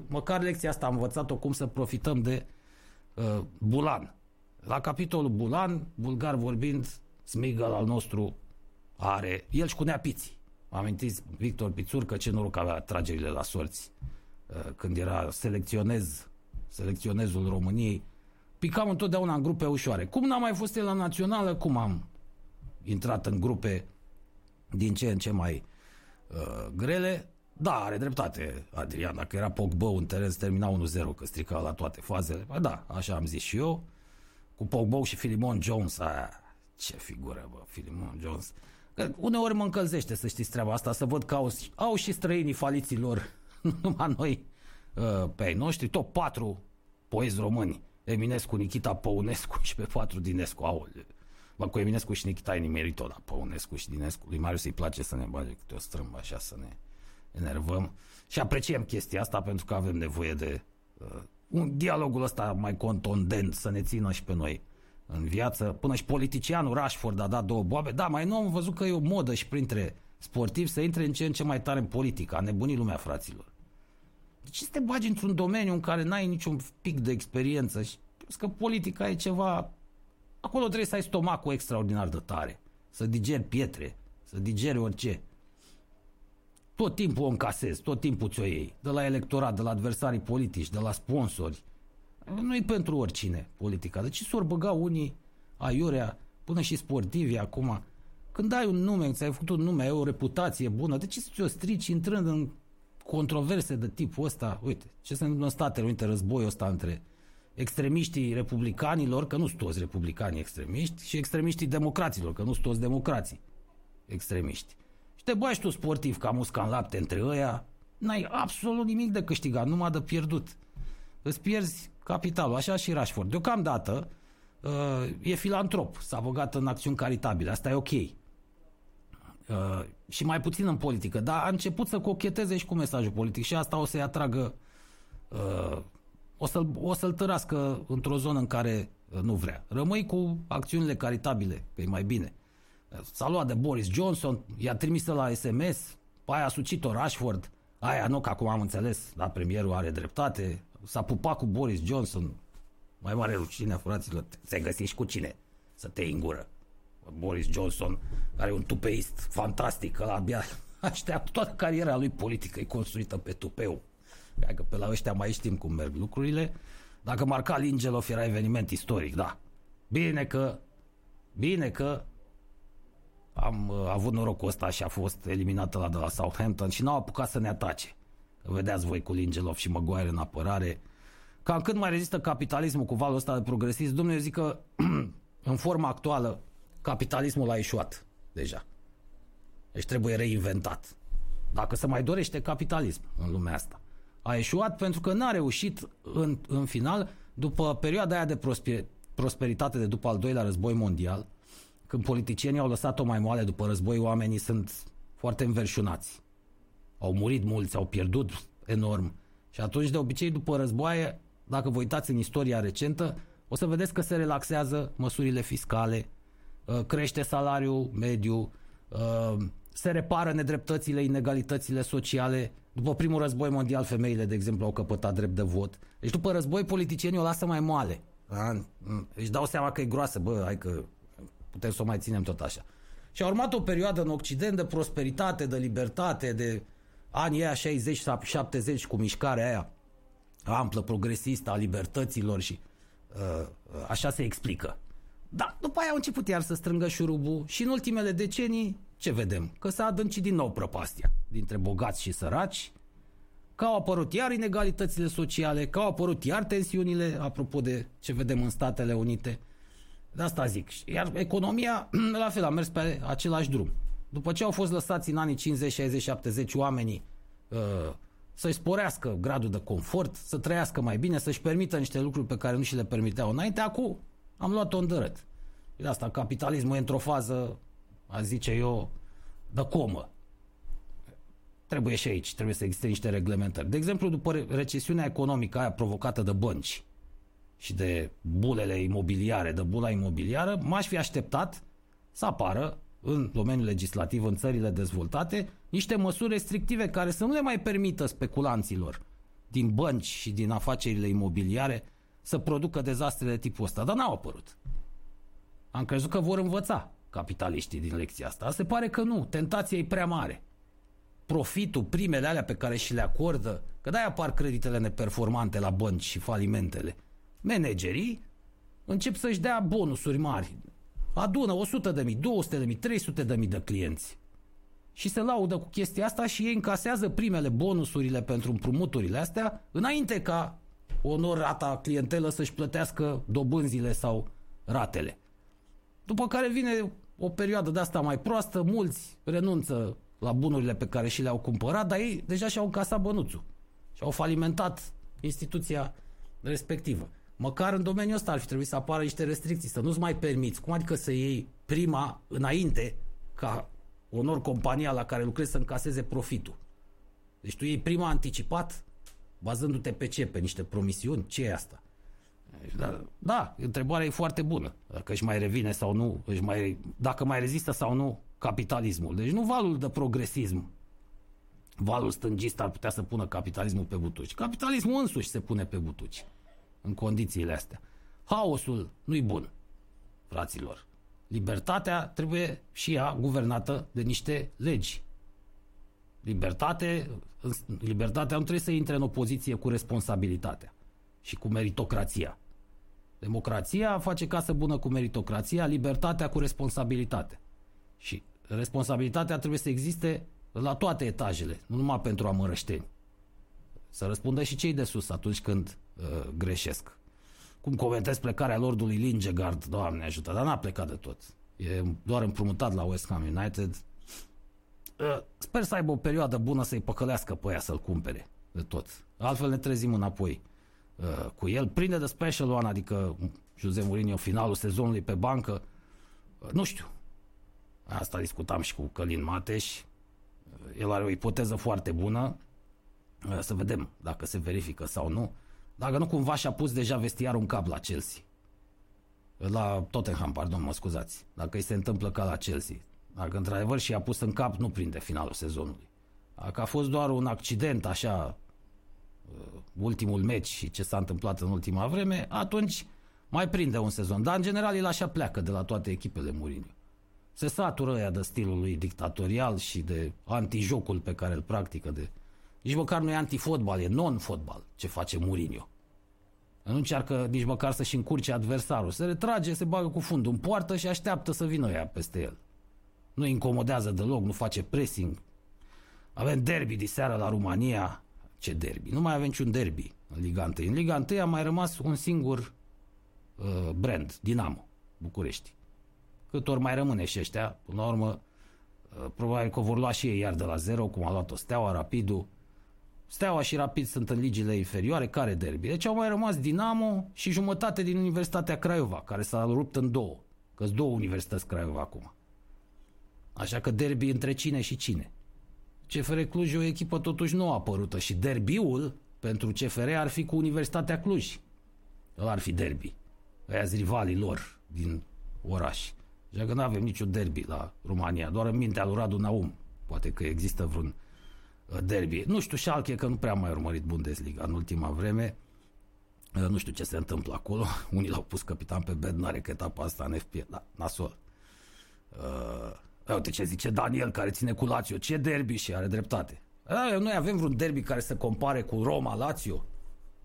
Măcar lecția asta am învățat-o cum să profităm de uh, Bulan. La capitolul Bulan, bulgar vorbind, Smigăl al nostru are, el și cu neapiții. Amintiți Victor Pițurcă ce noroc avea tragerile la sorți uh, când era selecționez, selecționezul României. Picam întotdeauna în grupe ușoare. Cum n-am mai fost el la națională, cum am intrat în grupe din ce în ce mai uh, grele, da, are dreptate Adrian, dacă era Pogba un teren se termina 1-0, că strica la toate fazele. Ba da, așa am zis și eu. Cu Pogba și Filimon Jones, aia, ce figură, bă, Filimon Jones. Că uneori mă încălzește să știți treaba asta, să văd că au, au și străinii faliților, nu <laughs> numai noi, uh, pe ai noștri, tot patru poezi români. Eminescu, Nikita Păunescu și pe patru Dinescu. Au, bă, cu Eminescu și Nikita ai nimerit tot, dar Păunescu și Dinescu. Lui Marius îi place să ne bage câte o strâmbă așa, să ne enervăm. Și apreciem chestia asta pentru că avem nevoie de uh, un dialogul ăsta mai contondent să ne țină și pe noi în viață. Până și politicianul Rashford a dat două boabe. Da, mai nou am văzut că e o modă și printre sportivi să intre în ce în ce mai tare în politică. A nebunit lumea, fraților. De ce să te bagi într-un domeniu în care n-ai niciun pic de experiență? Și că politica e ceva... Acolo trebuie să ai stomacul extraordinar de tare. Să digeri pietre, să digeri orice. Tot timpul o încasezi, tot timpul ți-o iei. De la electorat, de la adversarii politici, de la sponsori. Nu e pentru oricine politica. De ce s-or băga unii aiurea, până și sportivi acum? Când ai un nume, ți-ai făcut un nume, ai o reputație bună, de ce să ți-o strici intrând în controverse de tipul ăsta? Uite, ce se întâmplă în Statele Unite, războiul ăsta între extremiștii republicanilor, că nu sunt toți republicani extremiști, și extremiștii democraților, că nu sunt toți democrații extremiști. Și te bagi tu sportiv ca musca în lapte între ăia, n-ai absolut nimic de câștigat, numai de pierdut. Îți pierzi capitalul, așa și Rashford. Deocamdată uh, e filantrop, s-a băgat în acțiuni caritabile, asta e ok. Uh, și mai puțin în politică, dar a început să cocheteze și cu mesajul politic și asta o să-i atragă uh, o să-l, o să-l tărască într-o zonă în care uh, nu vrea. Rămâi cu acțiunile caritabile, că e mai bine. S-a luat de Boris Johnson, i-a trimis la SMS, aia a sucit-o Rashford, aia nu, că acum am înțeles, dar premierul are dreptate, s-a pupat cu Boris Johnson, mai mare rucine, fraților, se găsești cu cine să te îngură. Boris Johnson are un tupeist fantastic, ăla abia <laughs> așteaptă toată cariera lui politică, e construită pe tupeu. Hai că pe la ăștia mai știm cum merg lucrurile. Dacă marca Lingelov era eveniment istoric, da. Bine că, bine că am uh, avut norocul ăsta și a fost eliminată la de la Southampton și n-au apucat să ne atace. Că vedeați voi cu Lingelov și Maguire în apărare. Cam cât mai rezistă capitalismul cu valul ăsta de progresist, Dumnezeu zic că <clears throat> în forma actuală capitalismul a ieșuat deja. Deci trebuie reinventat. Dacă se mai dorește capitalism în lumea asta a eșuat pentru că n-a reușit în, în final, după perioada aia de prosperitate de după al doilea război mondial, când politicienii au lăsat-o mai moale după război, oamenii sunt foarte înverșunați. Au murit mulți, au pierdut enorm. Și atunci, de obicei, după războaie, dacă vă uitați în istoria recentă, o să vedeți că se relaxează măsurile fiscale, uh, crește salariul mediu, uh, se repară nedreptățile, inegalitățile sociale, după primul război mondial, femeile, de exemplu, au căpătat drept de vot. Deci după război, politicienii o lasă mai moale. Da? Își dau seama că e groasă, bă, hai că putem să o mai ținem tot așa. Și a urmat o perioadă în Occident de prosperitate, de libertate, de anii aia 60-70 cu mișcarea aia amplă, progresistă a libertăților și uh, așa se explică. Da, după aia au început iar să strângă șurubul și în ultimele decenii ce vedem? Că s-a adâncit din nou prăpastia dintre bogați și săraci, că au apărut iar inegalitățile sociale, că au apărut iar tensiunile, apropo de ce vedem în Statele Unite. De asta zic. Iar economia, <clears throat> la fel, a mers pe același drum. După ce au fost lăsați în anii 50, 60, 70 oamenii uh, să-și sporească gradul de confort, să trăiască mai bine, să-și permită niște lucruri pe care nu și le permiteau înainte, acum am luat-o în dărât. De asta capitalismul e într-o fază, a zice eu, de comă. Trebuie și aici, trebuie să existe niște reglementări. De exemplu, după recesiunea economică aia provocată de bănci și de bulele imobiliare, de bula imobiliară, m-aș fi așteptat să apară în domeniul legislativ în țările dezvoltate niște măsuri restrictive care să nu le mai permită speculanților din bănci și din afacerile imobiliare să producă dezastre de tipul ăsta, dar n-au apărut. Am crezut că vor învăța capitaliștii din lecția asta. Se pare că nu, tentația e prea mare. Profitul, primele alea pe care și le acordă, că de-aia apar creditele neperformante la bănci și falimentele. Managerii încep să-și dea bonusuri mari. Adună 100 de mii, 200 de mii, 300 de mii de clienți. Și se laudă cu chestia asta și ei încasează primele bonusurile pentru împrumuturile astea înainte ca onor rata clientelă să-și plătească dobânzile sau ratele. După care vine o perioadă de asta mai proastă, mulți renunță la bunurile pe care și le-au cumpărat, dar ei deja și-au încasat bănuțul și au falimentat instituția respectivă. Măcar în domeniul ăsta ar fi trebuit să apară niște restricții, să nu-ți mai permiți. Cum adică să iei prima înainte ca onor compania la care lucrezi să încaseze profitul? Deci tu iei prima anticipat, bazându-te pe ce? Pe niște promisiuni? Ce e asta? Da, da, întrebarea e foarte bună. Dacă își mai revine sau nu, își mai, dacă mai rezistă sau nu capitalismul. Deci nu valul de progresism, valul stângist ar putea să pună capitalismul pe butuci. Capitalismul însuși se pune pe butuci în condițiile astea. Haosul nu-i bun, fraților. Libertatea trebuie și ea guvernată de niște legi. Libertate, libertatea nu trebuie să intre în opoziție cu responsabilitatea și cu meritocrația. Democrația face casă bună cu meritocrația, libertatea cu responsabilitate. Și responsabilitatea trebuie să existe la toate etajele, nu numai pentru amărășteni. Să răspundă și cei de sus atunci când uh, greșesc. Cum comentez plecarea lordului Lingegard, Doamne ajută, dar n-a plecat de tot. E doar împrumutat la West Ham United. Uh, sper să aibă o perioadă bună să-i păcălească pe ea să-l cumpere de tot. Altfel ne trezim înapoi uh, cu el. Prinde de special one, adică Jose Mourinho finalul sezonului pe bancă. Uh, nu știu. Asta discutam și cu Călin Mateș. Uh, el are o ipoteză foarte bună. Uh, să vedem dacă se verifică sau nu. Dacă nu, cumva și-a pus deja vestiarul în cap la Chelsea. La Tottenham, pardon, mă scuzați. Dacă îi se întâmplă ca la Chelsea. Dacă într-adevăr și-a pus în cap, nu prinde finalul sezonului. Dacă a fost doar un accident, așa, uh, ultimul meci și ce s-a întâmplat în ultima vreme, atunci mai prinde un sezon. Dar, în general, el așa pleacă de la toate echipele Mourinho. Se satură ea de stilul lui dictatorial și de antijocul pe care îl practică de nici măcar nu e antifotbal, e non-fotbal ce face Mourinho. Nu încearcă nici măcar să-și încurce adversarul. Se retrage, se bagă cu fundul în poartă și așteaptă să vină ea peste el. Nu incomodează deloc, nu face pressing. Avem derby de seară la România. Ce derby? Nu mai avem niciun derby în Liga 1. În Liga 1 a mai rămas un singur uh, brand, Dinamo, București. Cât ori mai rămâne și ăștia, până la urmă, uh, probabil că vor lua și ei iar de la zero, cum a luat-o Steaua, Rapidul, Steaua și Rapid sunt în ligile inferioare, care derby? Deci au mai rămas Dinamo și jumătate din Universitatea Craiova, care s-a rupt în două. că sunt două universități Craiova acum. Așa că derby între cine și cine. CFR Cluj e o echipă totuși nou apărută și derbiul pentru CFR ar fi cu Universitatea Cluj. Ăla ar fi derby. Aia rivalii lor din oraș. Așa că nu avem niciun derby la România, doar în mintea lui Radu Naum. Poate că există vreun Uh, derby. Nu știu, Schalke, că nu prea am mai urmărit Bundesliga în ultima vreme. Uh, nu știu ce se întâmplă acolo. <laughs> Unii l-au pus capitan pe bed, nu are că etapa asta în FP. Da, nasol. Uh, uite ce zice Daniel, care ține cu Lazio. Ce derby și are dreptate. Uh, noi avem vreun derby care să compare cu Roma, Lazio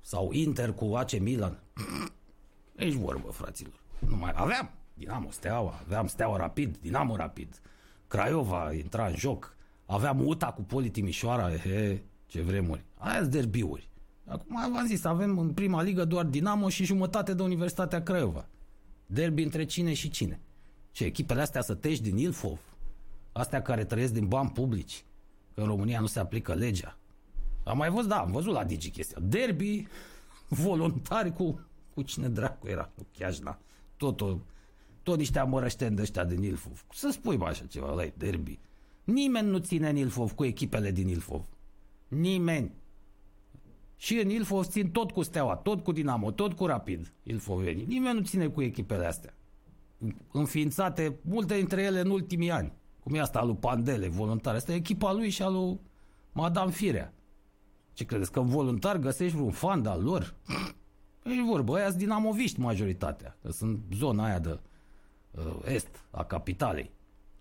sau Inter cu AC Milan. <clears throat> Ești vorbă, fraților. Nu mai aveam. Dinamo Steaua, aveam Steaua Rapid, Dinamo Rapid. Craiova intra în joc. Aveam UTA cu Poli Timișoara, he, ce vremuri. Aia derbiuri. Acum v-am zis, avem în prima ligă doar Dinamo și jumătate de Universitatea Craiova. Derby între cine și cine? Ce, echipele astea să tești din Ilfov? Astea care trăiesc din bani publici? Că în România nu se aplică legea. Am mai văzut, da, am văzut la Digi chestia. Derby, voluntari cu, cu cine dracu era, cu Chiajna. Tot, o, tot niște amărășteni de ăștia din Ilfov. Să spui bă, așa ceva, la derby. Nimeni nu ține în Ilfov cu echipele din Ilfov. Nimeni. Și în Ilfov țin tot cu Steaua, tot cu Dinamo, tot cu Rapid Ilfovenii. Nimeni nu ține cu echipele astea. Înființate, multe dintre ele în ultimii ani. Cum e asta al lui Pandele, voluntare. Asta e echipa lui și al lui Madame Firea. Ce credeți, că voluntar găsești vreun fan de-al lor? E vorba, ăia sunt dinamoviști majoritatea. Că sunt zona aia de uh, est a capitalei.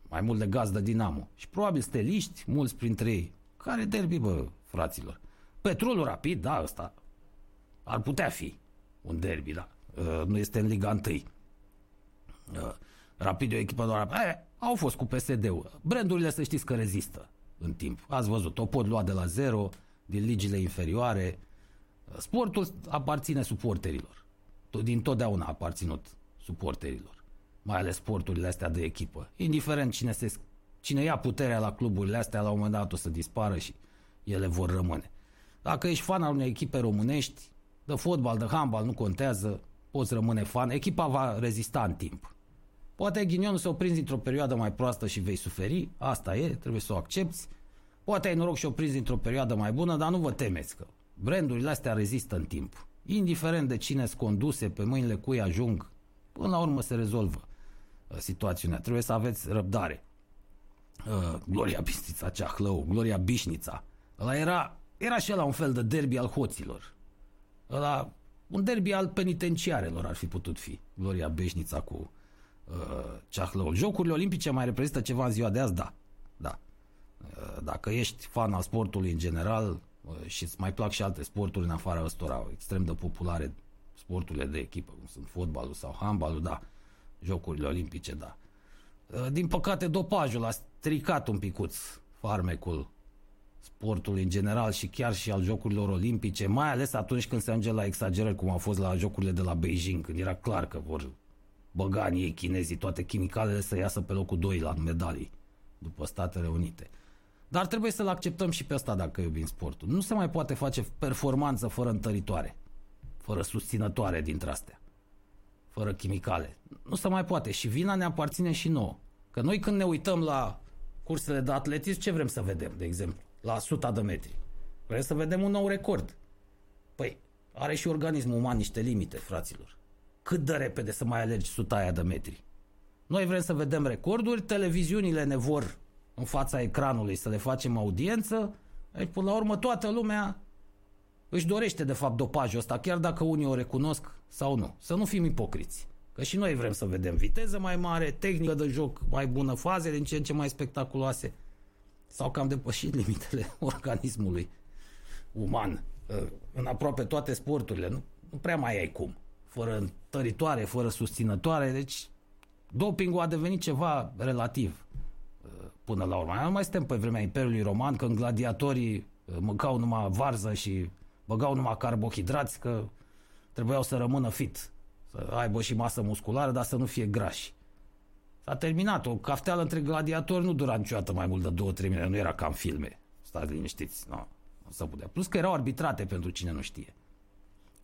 Mai mult de gaz de Dinamo. Și probabil steliști, mulți printre ei. Care derby, bă, fraților? Petrolul rapid, da, ăsta ar putea fi un derby, da. Uh, nu este în Liga 1. Uh, rapid e o echipă doar... Eh, au fost cu PSD-ul. Brandurile să știți că rezistă în timp. Ați văzut, o pot lua de la zero, din ligile inferioare. Sportul aparține suporterilor. Din totdeauna a aparținut suporterilor. Mai ales sporturile astea de echipă. Indiferent cine, se, cine ia puterea la cluburile astea, la un moment dat o să dispară și ele vor rămâne. Dacă ești fan al unei echipe românești, de fotbal, de handbal, nu contează, poți rămâne fan. Echipa va rezista în timp. Poate ghinionul să o prinzi într-o perioadă mai proastă și vei suferi, asta e, trebuie să o accepti. Poate ai noroc și o prinzi într-o perioadă mai bună, dar nu vă temeți că brandurile astea rezistă în timp. Indiferent de cine sunt conduse, pe mâinile cui ajung, până la urmă se rezolvă uh, situația. Trebuie să aveți răbdare. Uh, Gloria Bistița, Ceahlău, Gloria Bișnița. Ăla era, era și la un fel de derby al hoților. Ăla, un derby al penitenciarelor ar fi putut fi. Gloria Bișnița cu uh, Ceahlău. Jocurile olimpice mai reprezintă ceva în ziua de azi? Da. Da. Uh, dacă ești fan al sportului în general uh, și îți mai plac și alte sporturi în afara ăstora extrem de populare, sporturile de echipă, cum sunt fotbalul sau handbalul, da. Jocurile olimpice, da. Uh, din păcate, dopajul a stricat un picuț farmecul sportului în general și chiar și al jocurilor olimpice, mai ales atunci când se ajunge la exagerări, cum a fost la jocurile de la Beijing, când era clar că vor băga în ei chinezii toate chimicalele să iasă pe locul 2 la medalii după Statele Unite. Dar trebuie să-l acceptăm și pe asta dacă iubim sportul. Nu se mai poate face performanță fără întăritoare, fără susținătoare dintre astea, fără chimicale. Nu se mai poate și vina ne aparține și nouă. Că noi când ne uităm la cursele de atletism, ce vrem să vedem, de exemplu? La 100 de metri. Vrem să vedem un nou record. Păi, are și organismul uman niște limite, fraților. Cât de repede să mai alergi 100 aia de metri? Noi vrem să vedem recorduri, televiziunile ne vor în fața ecranului să le facem audiență, deci până la urmă toată lumea își dorește de fapt dopajul ăsta, chiar dacă unii o recunosc sau nu. Să nu fim ipocriți. Că și noi vrem să vedem viteză mai mare, tehnică de joc mai bună, faze din ce în ce mai spectaculoase. Sau că am depășit limitele <laughs> organismului uman ă, în aproape toate sporturile. Nu, nu prea mai ai cum. Fără întăritoare, fără susținătoare. Deci dopingul a devenit ceva relativ până la urmă. Nu mai suntem pe vremea Imperiului Roman, când gladiatorii uh, mâncau numai varză și băgau numai carbohidrați, că trebuiau să rămână fit, să aibă și masă musculară, dar să nu fie grași. S-a terminat. O cafteală între gladiatori nu dura niciodată mai mult de 2-3 minute. Nu era ca în filme. Stați liniștiți. Nu, nu se putea. Plus că erau arbitrate pentru cine nu știe.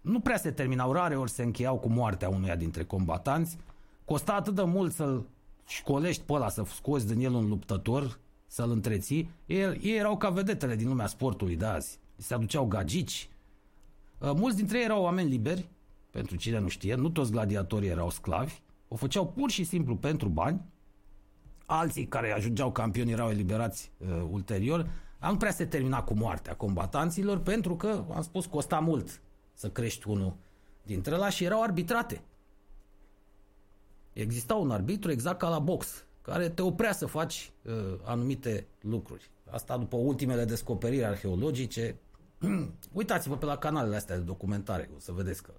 Nu prea se terminau rare ori se încheiau cu moartea unuia dintre combatanți. Costa atât de mult să-l școlești pe ăla să scoți din el un luptător, să-l întreții, ei, ei erau ca vedetele din lumea sportului de azi. Se aduceau gagici. Uh, mulți dintre ei erau oameni liberi, pentru cine nu știe, nu toți gladiatorii erau sclavi, o făceau pur și simplu pentru bani, alții care ajungeau campioni erau eliberați uh, ulterior, am prea se termina cu moartea combatanților, pentru că, am spus, costa mult să crești unul dintre ăla și erau arbitrate. Exista un arbitru exact ca la box, care te oprea să faci uh, anumite lucruri. Asta după ultimele descoperiri arheologice. <clears throat> Uitați-vă pe la canalele astea de documentare, o să vedeți că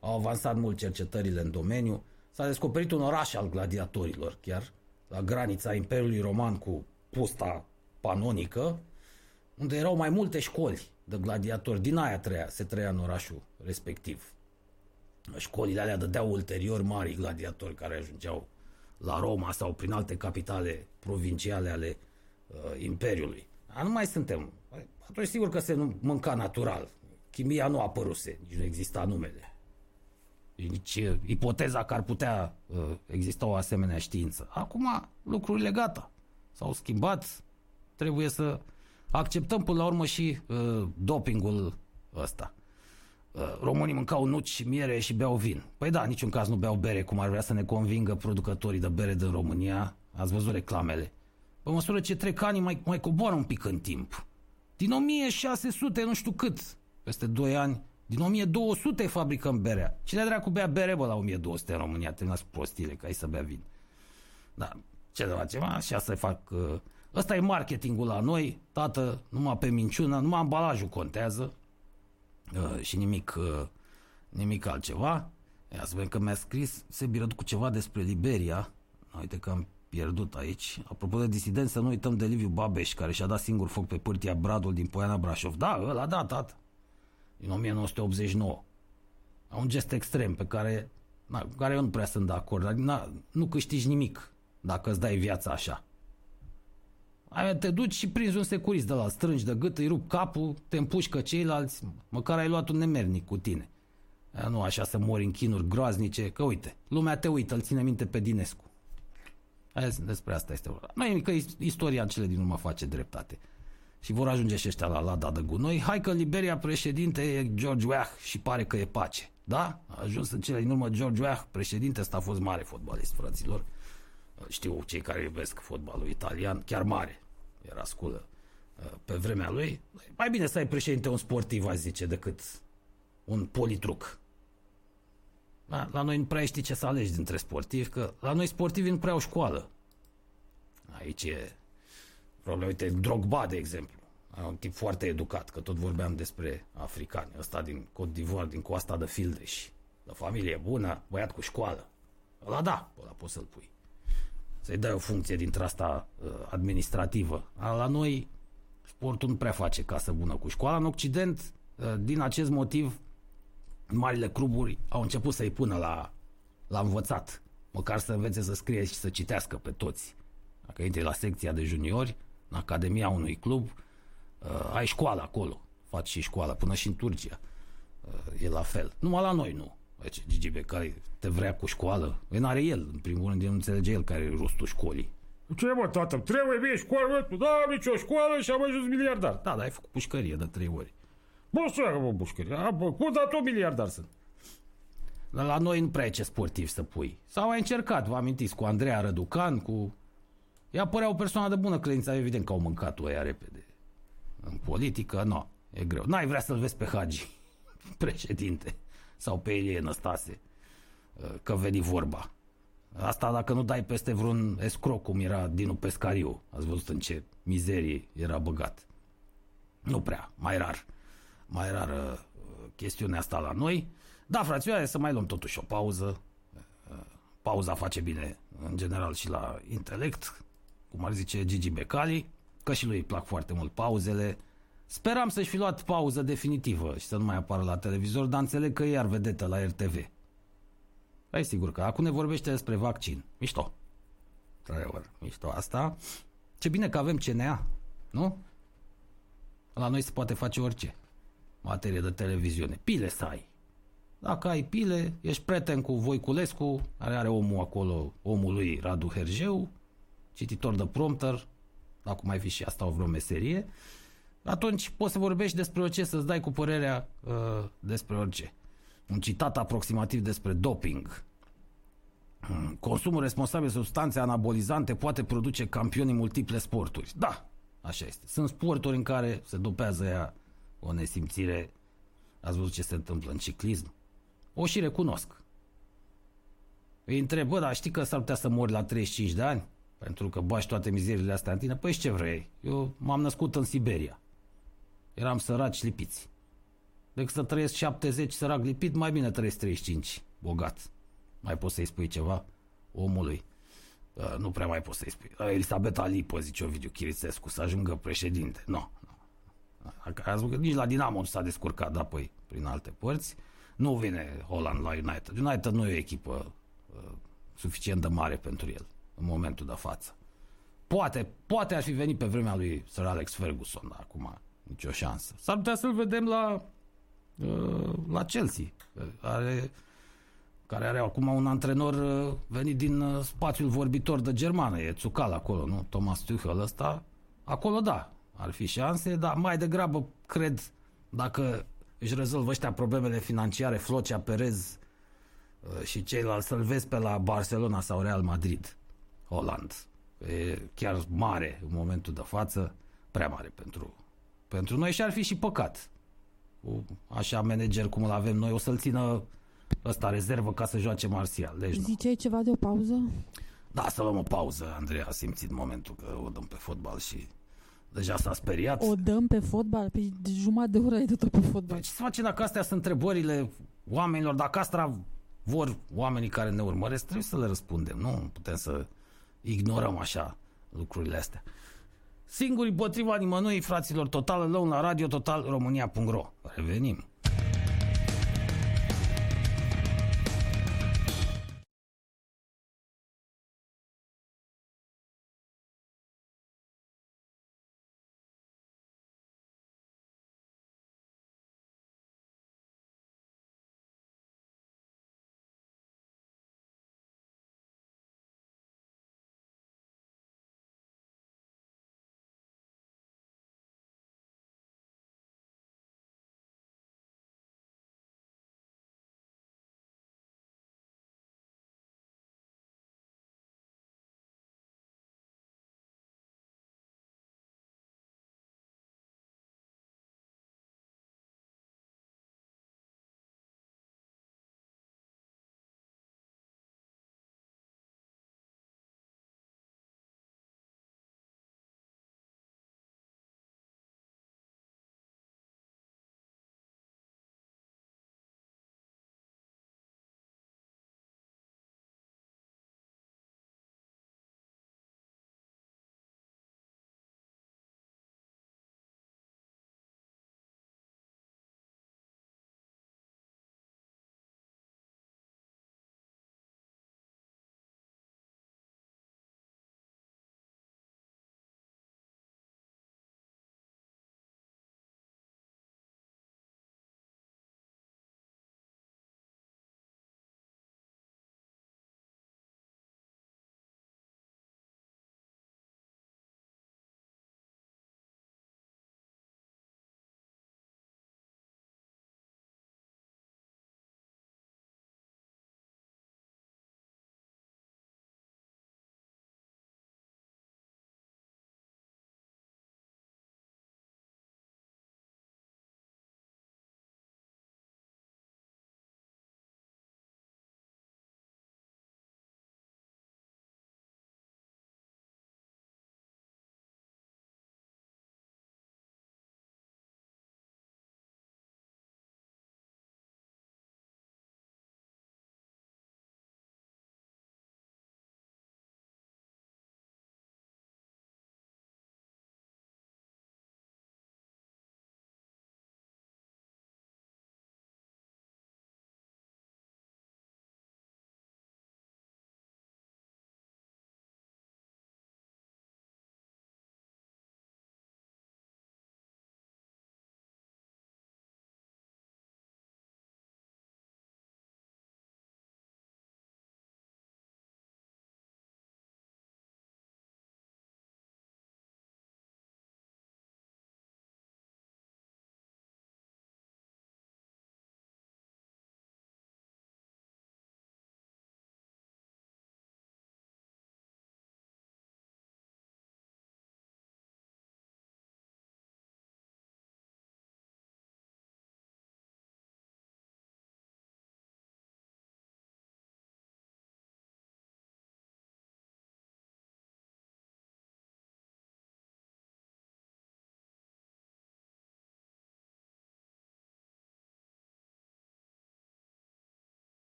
au avansat mult cercetările în domeniu. S-a descoperit un oraș al gladiatorilor, chiar, la granița Imperiului Roman cu pusta panonică, unde erau mai multe școli de gladiatori. Din aia treia, se trăia în orașul respectiv. Școlile alea dădeau ulterior mari gladiatori care ajungeau la Roma sau prin alte capitale provinciale ale uh, Imperiului. Dar nu mai suntem. Atunci sigur că se mânca natural. Chimia nu apăruse, nici nu exista numele. Nici uh, ipoteza că ar putea uh, exista o asemenea știință. Acum lucrurile gata. S-au schimbat. Trebuie să acceptăm până la urmă și uh, dopingul ăsta. Uh, românii mâncau nuci și miere și beau vin. Păi da, niciun caz nu beau bere, cum ar vrea să ne convingă producătorii de bere din România. Ați văzut reclamele. Pe măsură ce trec ani, mai, mai coboară un pic în timp. Din 1600, nu știu cât, peste 2 ani, din 1200 fabricăm berea. Cine dracu bea bere, bă, la 1200 în România? Terminați prostile, ca ai să bea vin. Da, ce de ceva, și asta fac... Uh, ăsta e marketingul la noi, tată, numai pe minciună, numai ambalajul contează uh, și nimic, uh, nimic altceva. Ia să vedem că mi-a scris Sebi cu ceva despre Liberia. Uite că am pierdut aici. Apropo de disidenți, să nu uităm de Liviu Babeș, care și-a dat singur foc pe pârtia Bradul din Poiana Brașov. Da, ăla da, tată. Din 1989. Un gest extrem pe care, na, cu care eu nu prea sunt de acord. Dar na, nu câștigi nimic dacă îți dai viața așa. Aia te duci și prinzi un securist de la strângi de gât, îi rup capul, te împușcă ceilalți, măcar ai luat un nemernic cu tine. Aia nu așa să mori în chinuri groaznice, că uite, lumea te uită, îl ține minte pe Dinescu. Aia, despre asta este vorba. Nu e că istoria în cele din urmă face dreptate. Și vor ajunge și ăștia la lada de gunoi. Hai că Liberia președinte e George Weah și pare că e pace. Da? A ajuns în cele din urmă George Weah, președinte, ăsta a fost mare fotbalist, fraților. Știu cei care iubesc fotbalul italian, chiar mare. Era sculă uh, pe vremea lui. Mai bine să ai președinte un sportiv, aș zice, decât un politruc. Da? La noi nu prea știi ce să alegi dintre sportivi, că la noi sportivii nu prea au școală. Aici e problema. Uite, Drogba, de exemplu. E un tip foarte educat, că tot vorbeam despre africani. Ăsta din Côte d'Ivoire, din coasta de Fildeș. De familie bună, băiat cu școală. Ăla da, ăla poți să-l pui. Să-i dai o funcție dintre asta uh, administrativă. La noi sportul nu prea face casă bună cu școala. În Occident, uh, din acest motiv, marile cluburi au început să-i pună la, la învățat. Măcar să învețe să scrie și să citească pe toți. Dacă intri la secția de juniori, în academia unui club, uh, ai școală acolo. Faci și școală, până și în Turcia. Uh, e la fel. Numai la noi nu. Deci, Gigi care te vrea cu școală. Păi n-are el, în primul rând, nu înțelege el care e rostul școlii. Ce mă, tată, trebuie mie școală, mă, da, nici o școală și am ajuns miliardar. Da, dar ai făcut pușcărie de trei ori. Bă, să bă, bușcărie. A, bă, cu dat o miliardar sunt. Dar la noi nu prea e ce sportiv să pui. Sau ai încercat, vă amintiți, cu Andreea Răducan, cu... Ea părea o persoană de bună credință, evident că au mâncat-o aia repede. În politică, nu, e greu. N-ai vrea să-l vezi pe Hagi, <laughs> președinte, sau pe Elie Năstase, că veni vorba. Asta dacă nu dai peste vreun escroc, cum era Dinu Pescariu. Ați văzut în ce mizerie era băgat. Nu prea, mai rar mai rară uh, chestiunea asta la noi. Da, frațioare, să mai luăm totuși o pauză. Uh, pauza face bine, în general, și la intelect, cum ar zice Gigi Becali, că și lui îi plac foarte mult pauzele. Speram să-și fi luat pauză definitivă și să nu mai apară la televizor, dar înțeleg că e ar vedetă la RTV. Ai sigur că acum ne vorbește despre vaccin. Mișto. Trevor, mișto asta. Ce bine că avem CNA, nu? La noi se poate face orice materie de televiziune. Pile să ai. Dacă ai pile, ești prieten cu Voiculescu, care are omul acolo, omul lui Radu Hergeu, cititor de prompter, dacă mai fi și asta o vreo meserie, atunci poți să vorbești despre orice, să-ți dai cu părerea uh, despre orice. Un citat aproximativ despre doping. Hmm, consumul responsabil de substanțe anabolizante poate produce campioni în multiple sporturi. Da, așa este. Sunt sporturi în care se dopează ea o nesimțire. Ați văzut ce se întâmplă în ciclism? O și recunosc. Îi întreb, bă, dar știi că s-ar putea să mori la 35 de ani? Pentru că bași toate mizerile astea în tine? Păi ce vrei? Eu m-am născut în Siberia. Eram săraci lipiți. Decât să trăiesc 70 sărac lipit, mai bine trăiesc 35 bogat. Mai poți să-i spui ceva omului? Uh, nu prea mai poți să-i spui. Elisabeta Lipă, zice Ovidiu Chirițescu, să ajungă președinte. Nu, no. Ați văzut că nici la Dinamo nu s-a descurcat, da, păi, prin alte părți. Nu vine Holland la United. United nu e o echipă uh, suficient de mare pentru el în momentul de față. Poate, poate ar fi venit pe vremea lui Sir Alex Ferguson, dar acum nicio șansă. S-ar putea să-l vedem la, uh, la Chelsea, are, care are acum un antrenor uh, venit din uh, spațiul vorbitor de germană, e Țucal acolo, nu? Thomas Tuchel ăsta, acolo da, ar fi șanse, dar mai degrabă cred dacă își rezolvă ăștia problemele financiare, Flocea Perez uh, și ceilalți să-l vezi pe la Barcelona sau Real Madrid, Holland. E chiar mare în momentul de față, prea mare pentru, pentru noi și ar fi și păcat. Cu așa manager cum îl avem noi, o să-l țină ăsta rezervă ca să joace Marțial. Deci nu. Ziceai ceva de o pauză? Da, să luăm o pauză. Andrei a simțit momentul că o dăm pe fotbal și deja s-a speriat. O dăm pe fotbal? Pe jumătate de oră ai dat pe fotbal. Păi ce să face dacă astea sunt întrebările oamenilor? Dacă asta vor oamenii care ne urmăresc, trebuie să le răspundem. Nu putem să ignorăm așa lucrurile astea. Singurii potriva nimănui, fraților, Total Alone la Radio Total România.ro. Revenim.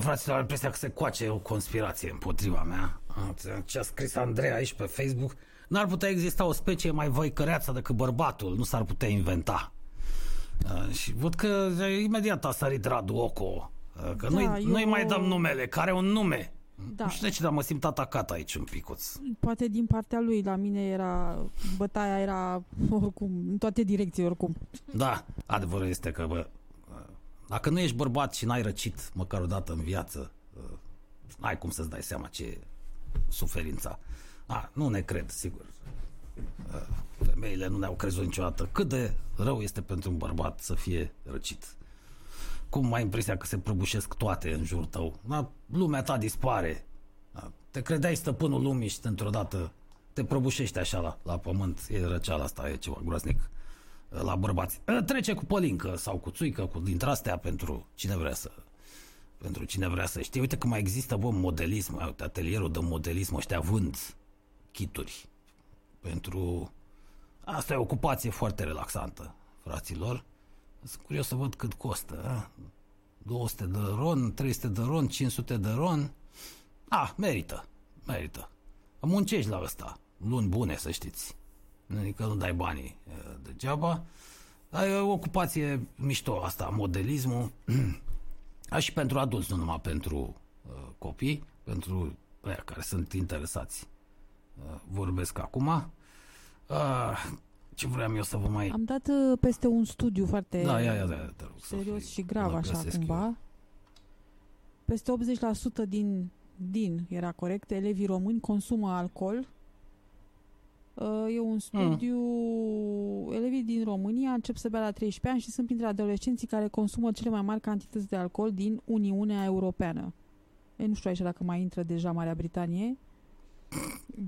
Fraților, am impresia că se coace o conspirație împotriva mea. A, Ce a scris Andrei aici pe Facebook, n-ar putea exista o specie mai voicăreață decât bărbatul, nu s-ar putea inventa. A, și văd că imediat a sărit Radu Oco, a, că Da, noi, noi eu- mai dăm numele, care un nume. Da. Nu știu de ce, dar mă simt atacat aici un picuț. Poate din partea lui, la mine era, bătaia era <laughs> oricum, în toate direcții oricum. Da, adevărul este că, bă, dacă nu ești bărbat și n-ai răcit măcar o dată în viață, uh, n-ai cum să-ți dai seama ce e suferința. A, nu ne cred, sigur. Uh, Femeile nu ne-au crezut niciodată cât de rău este pentru un bărbat să fie răcit. Cum ai impresia că se prăbușesc toate în jurul tău? Da, lumea ta dispare. Da, te credeai stăpânul lumii și într-o dată te prăbușești așa la, la pământ. E răceala asta, e ceva groaznic la bărbați. Trece cu pălincă sau cu țuică, cu dintre astea pentru cine vrea să pentru cine vrea să știe. Uite că mai există, bă, modelism, uite, atelierul de modelism, ăștia vând kituri pentru... Asta e o ocupație foarte relaxantă, fraților. Sunt curios să văd cât costă. A? 200 de ron, 300 de ron, 500 de ron. Ah, merită, merită. Muncești la ăsta, luni bune, să știți. Adică nu dai banii e, degeaba. Dar e o ocupație mișto asta, modelismul. <clears throat> A, și pentru adulți, nu numai pentru uh, copii, pentru aia care sunt interesați. Uh, vorbesc acum. Uh, ce vreau eu să vă mai... Am dat uh, peste un studiu foarte Da, ia, ia, ia, te rog, serios Sofie, și grav îl așa găsesc cumva. eu. Peste 80% din, din, era corect, elevii români consumă alcool. Uh, E un studiu... Elevii din România încep să bea la 13 ani și sunt printre adolescenții care consumă cele mai mari cantități de alcool din Uniunea Europeană. E, nu știu aici dacă mai intră deja Marea Britanie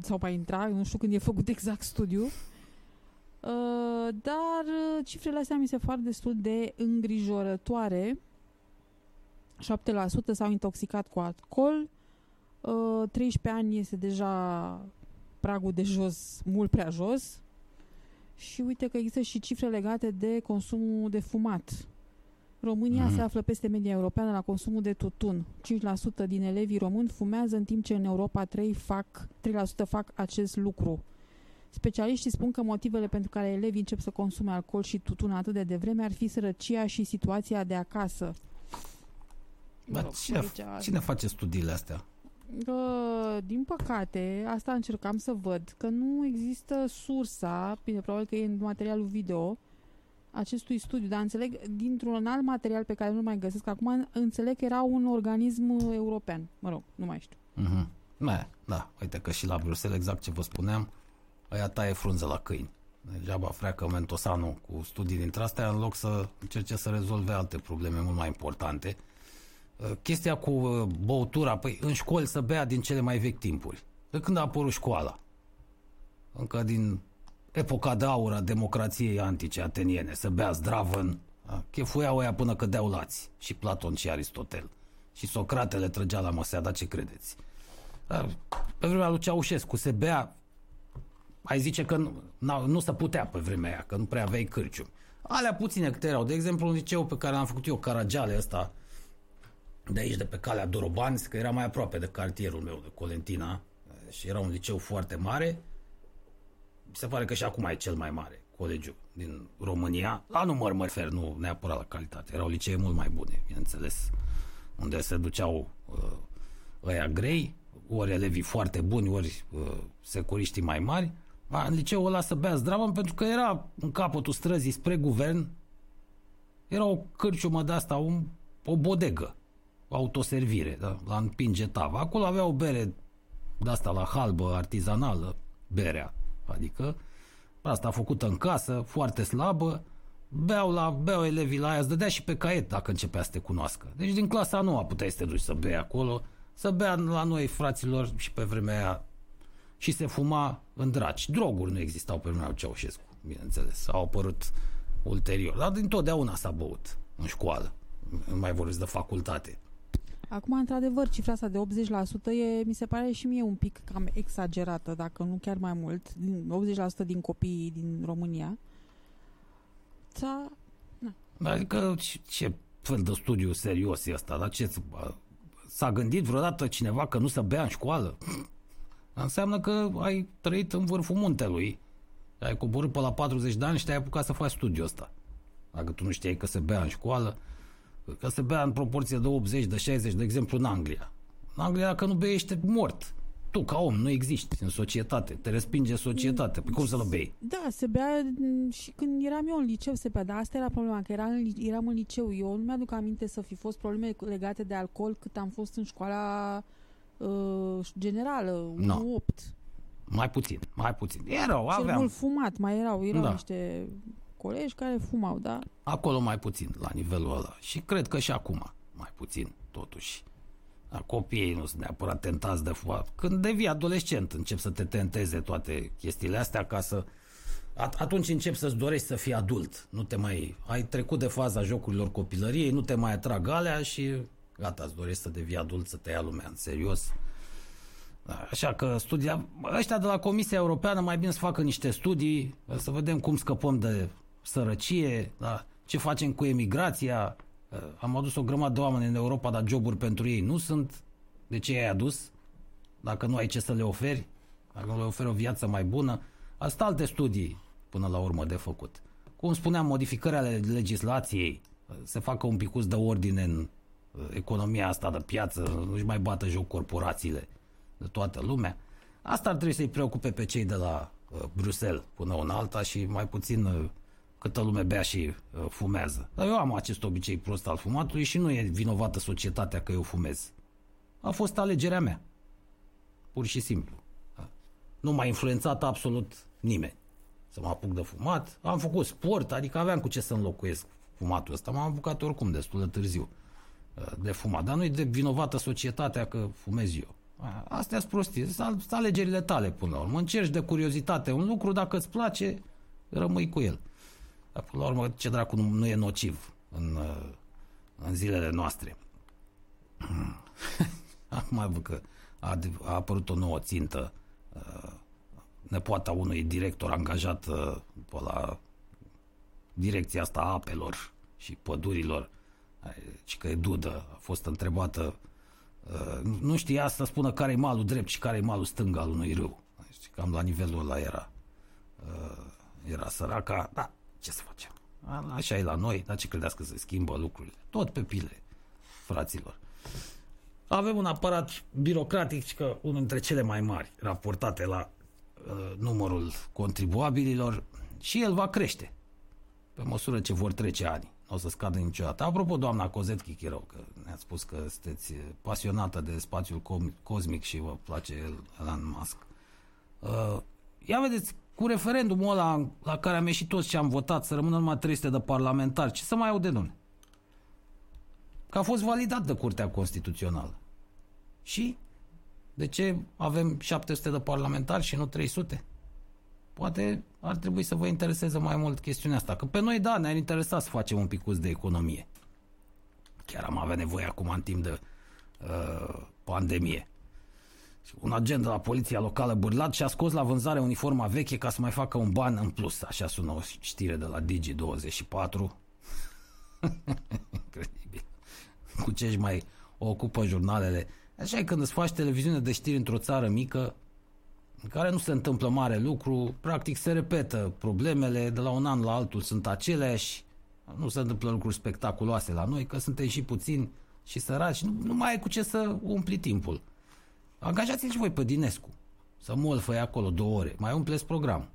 sau mai intra, nu știu când e făcut exact studiu. Uh, dar uh, cifrele astea mi se par destul de îngrijorătoare. 7% s-au intoxicat cu alcool. Uh, 13 ani este deja pragul de jos, mult prea jos. Și uite că există și cifre legate de consumul de fumat. România Mhm. se află peste media europeană la consumul de tutun. 5% din elevii români fumează, în timp ce în Europa 3 fac, 3% fac acest lucru. Specialiștii spun că motivele pentru care elevii încep să consume alcool și tutun atât de devreme ar fi sărăcia și situația de acasă. Mă Dar rog, cine, aici- cine face studiile astea? Uh, din păcate, asta încercam să văd, că nu există sursa, bine, probabil că e în materialul video, acestui studiu, dar înțeleg, dintr-un alt material pe care nu mai găsesc acum, înțeleg că era un organism european. Mă rog, nu mai știu. Mhm. Da, da, uite că și la Bruxelles, exact ce vă spuneam, aia taie frunze la câini. Degeaba freacă Mentosanu cu studii dintre astea în loc să încerce să rezolve alte probleme mult mai importante. Uh, Chestia cu uh, băutura, păi în școli să bea din cele mai vechi timpuri. De când a apărut școala? Încă din epoca de aur a democrației antice ateniene, să bea zdravăn, a, chefuiau ăia până cădeau lați, și Platon și Aristotel. Și Socrate le trăgea la măsea, dar ce credeți? Dar Pe vremea lui Ceaușescu se bea ai zice că nu, n-au- nu se putea pe vremea aia, că nu prea aveai cârciumi. Alea puține câte erau. De exemplu, un liceu pe care l-am făcut eu, Caragiale ăsta, de aici, de pe calea Dorobanți, că era mai aproape de cartierul meu, de Colentina, și era un liceu foarte mare. Mi se pare că și acum e cel mai mare colegiu din România. La număr mă refer, nu neapărat la calitate. Erau licee mult mai bune, bineînțeles, unde se duceau uh, ăia grei, ori elevii foarte buni, ori uh, securiștii mai mari. Ma, în liceul ăla să bea zdravă pentru că era în capătul străzii spre guvern, era o cârciumă de asta, un, o bodegă, o autoservire, da? la împinge tava. Acolo avea o bere de asta la halbă, artizanală, berea, adică asta făcută în casă, foarte slabă, beau, la, beau elevii la aia, îți dădea și pe caiet dacă începea să te cunoască. Deci din clasa a noua puteai să te duci să bei acolo, să bea la noi fraților și pe vremea aia și se fuma în draci. Droguri nu existau pe vremea lui Ceaușescu, bineînțeles. Au apărut ulterior. Dar dintotdeauna s-a băut în școală. Nu mai vorbesc de facultate. Acum, într-adevăr, cifra asta de 80% e, mi se pare și mie un pic cam exagerată, dacă nu chiar mai mult, din 80% din copiii din România. Da, Adică ce, ce fel de studiu serios e ăsta? Dar ce, s-a gândit vreodată cineva că nu să bea în școală? Înseamnă că ai trăit în vârful muntelui. Ai coborât pe la 40 de ani și te-ai apucat să faci studiul ăsta. Dacă tu nu știai că se bea în școală, că se bea în proporție de 80, de 60, de exemplu în Anglia. În Anglia dacă nu bei ești mort. Tu ca om nu existi în societate, te respinge societatea. Păi cum să-l bei? Da, se bea m, și când eram eu în liceu se bea, dar asta era problema, că era în, li- eram în liceu. Eu nu mi-aduc aminte să fi fost probleme legate de alcool cât am fost în școala uh, generală, No. 8. Mai puțin, mai puțin. Erau, Cel aveam. mult fumat, mai erau, erau Da. niște colegi care fumau, da? Acolo mai puțin, la nivelul ăla. Și cred că și acum mai puțin, totuși. Dar copiii nu sunt neapărat tentați de fumat. Când devii adolescent, încep să te tenteze toate chestiile astea ca să... At- atunci începi să-ți dorești să fii adult. Nu te mai... Ai trecut de faza jocurilor copilăriei, nu te mai atrag alea și gata, îți dorești să devii adult, să te ia lumea în serios. Da, Așa că studia... Ăștia de la Comisia Europeană mai bine să facă niște studii, să vedem cum scăpăm de sărăcie, da? ce facem cu emigrația. Am adus o grămadă de oameni în Europa, dar joburi pentru ei nu sunt. De ce ai adus? Dacă nu ai ce să le oferi, dacă nu le oferi o viață mai bună. Asta alte studii până la urmă de făcut. Cum spuneam, modificări ale legislației, se facă un picuț de ordine în uh, economia asta de piață, nu-și mai bată joc corporațiile de toată lumea. Asta ar trebui să-i preocupe pe cei de la uh, Bruxelles până una alta și mai puțin uh, câtă lume bea și uh, fumează. Dar eu am acest obicei prost al fumatului și nu e vinovată societatea că eu fumez. A fost alegerea mea. Pur și simplu. Da. Nu m-a influențat absolut nimeni să mă apuc de fumat. Am făcut sport, adică aveam cu ce să înlocuiesc fumatul ăsta. M-am apucat oricum destul de târziu uh, de fumat. Dar nu e de vinovată societatea că fumez eu. A, Astea sunt prostii. Sunt alegerile tale până la urmă. Încerci de curiozitate un lucru, dacă îți place, rămâi cu el. Dar până la urmă, ce dracu nu, nu e nociv în, uh, în zilele noastre. <clears throat> Acum văd că a, a apărut o nouă țintă uh, nepoata unui director angajat uh, pe la direcția asta a apelor și pădurilor și că e dudă, a fost întrebată uh, nu știa să spună care e malul drept și care e malul stâng al unui râu. Deci, cam la nivelul ăla era. Uh, era săraca, da, ce să facem? A- Așa e la noi, dar ce credeți că se schimbă lucrurile? Tot pe pile, fraților. Avem un aparat birocratic, și că unul dintre cele mai mari raportate la uh, numărul contribuabililor și el va crește pe măsură ce vor trece ani. Nu o să scadă niciodată. Apropo, doamna Cozet Chichirău, că ne-ați spus că sunteți pasionată de spațiul com- cosmic și vă place Elon Musk. Uh, ia vedeți, cu referendumul ăla la care am ieșit toți și am votat să rămână numai 300 de parlamentari, ce să mai aude, domnule? Că a fost validat de Curtea Constituțională. Și? De ce avem 700 de parlamentari și nu 300? Poate ar trebui să vă intereseze mai mult chestiunea asta. Că pe noi, da, ne-ar interesa să facem un picuț de economie. Chiar am avea nevoie acum în timp de uh, pandemie. Și un agent de la poliția locală Bârlat și-a scos la vânzare uniforma veche ca să mai facă un ban în plus. Așa sună o știre de la Digi24. <laughs> Incredibil. Cu ce își mai ocupă jurnalele. Așa e când îți faci televiziune de știri într-o țară mică, în care nu se întâmplă mare lucru, practic se repetă problemele, de la un an la altul sunt aceleași, nu se întâmplă lucruri spectaculoase la noi, că suntem și puțini și săraci, nu, nu mai ai cu ce să umpli timpul. Angajați-l și voi pe Dinescu, să molfăi acolo două ore, mai umpleți program.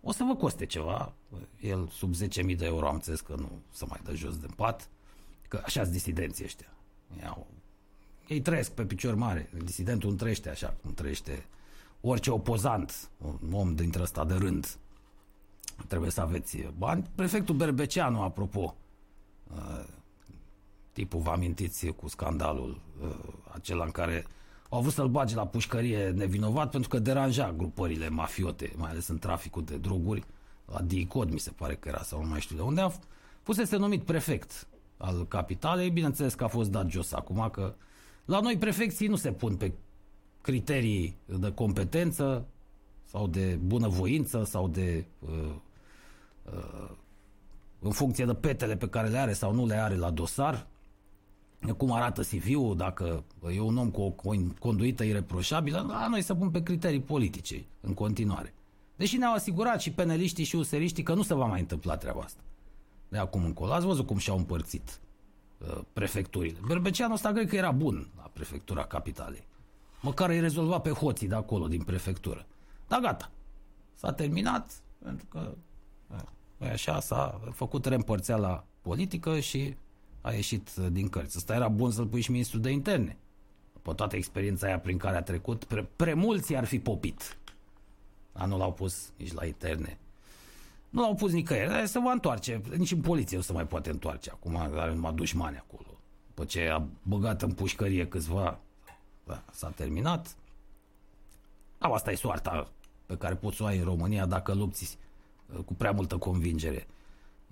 O să vă coste ceva, el sub 10.000 de euro am înțeles că nu se mai dă jos din pat, că așa sunt disidenții ăștia. Iau. Ei trăiesc pe picior mare, disidentul nu trăiește așa cum trăiește orice opozant, un om dintre ăsta de rând. Trebuie să aveți bani. Prefectul Berbeceanu, apropo, uh, tipul, vă amintiți cu scandalul uh, acela în care au vrut să-l bage la pușcărie nevinovat pentru că deranja grupările mafiote, mai ales în traficul de droguri, la DICOD mi se pare că era sau nu mai știu de unde, a f- fusese numit prefect al capitalei, bineînțeles că a fost dat jos acum că la noi prefecții nu se pun pe criterii de competență sau de bunăvoință sau de uh, uh, în funcție de petele pe care le are sau nu le are la dosar. Cum arată CV-ul, dacă e un om cu o conduită ireproșabilă, la noi să pun pe criterii politice în continuare. Deși ne-au asigurat și peneliștii și useriștii că nu se va mai întâmpla treaba asta. De acum încolo. Ați văzut cum și-au împărțit uh, prefecturile. Berbeceanul ăsta cred că era bun la prefectura capitalei. Măcar îi rezolva pe hoții de acolo, din prefectură. Dar gata. S-a terminat, pentru că uh, așa s-a făcut reîmpărțeala politică și a ieșit uh, din cărți. Ăsta era bun să-l pui și ministrul de interne. Pe toată experiența aia prin care a trecut, pre, prea ar fi popit. Dar nu l-au pus nici la interne. Nu l-au pus nicăieri. Se va întoarce. Nici în poliție nu se mai poate întoarce. Acum are numai dușmani acolo. După ce a băgat în pușcărie câțiva, da, s-a terminat. Au, asta e soarta pe care poți să o ai în România dacă lupți uh, cu prea multă convingere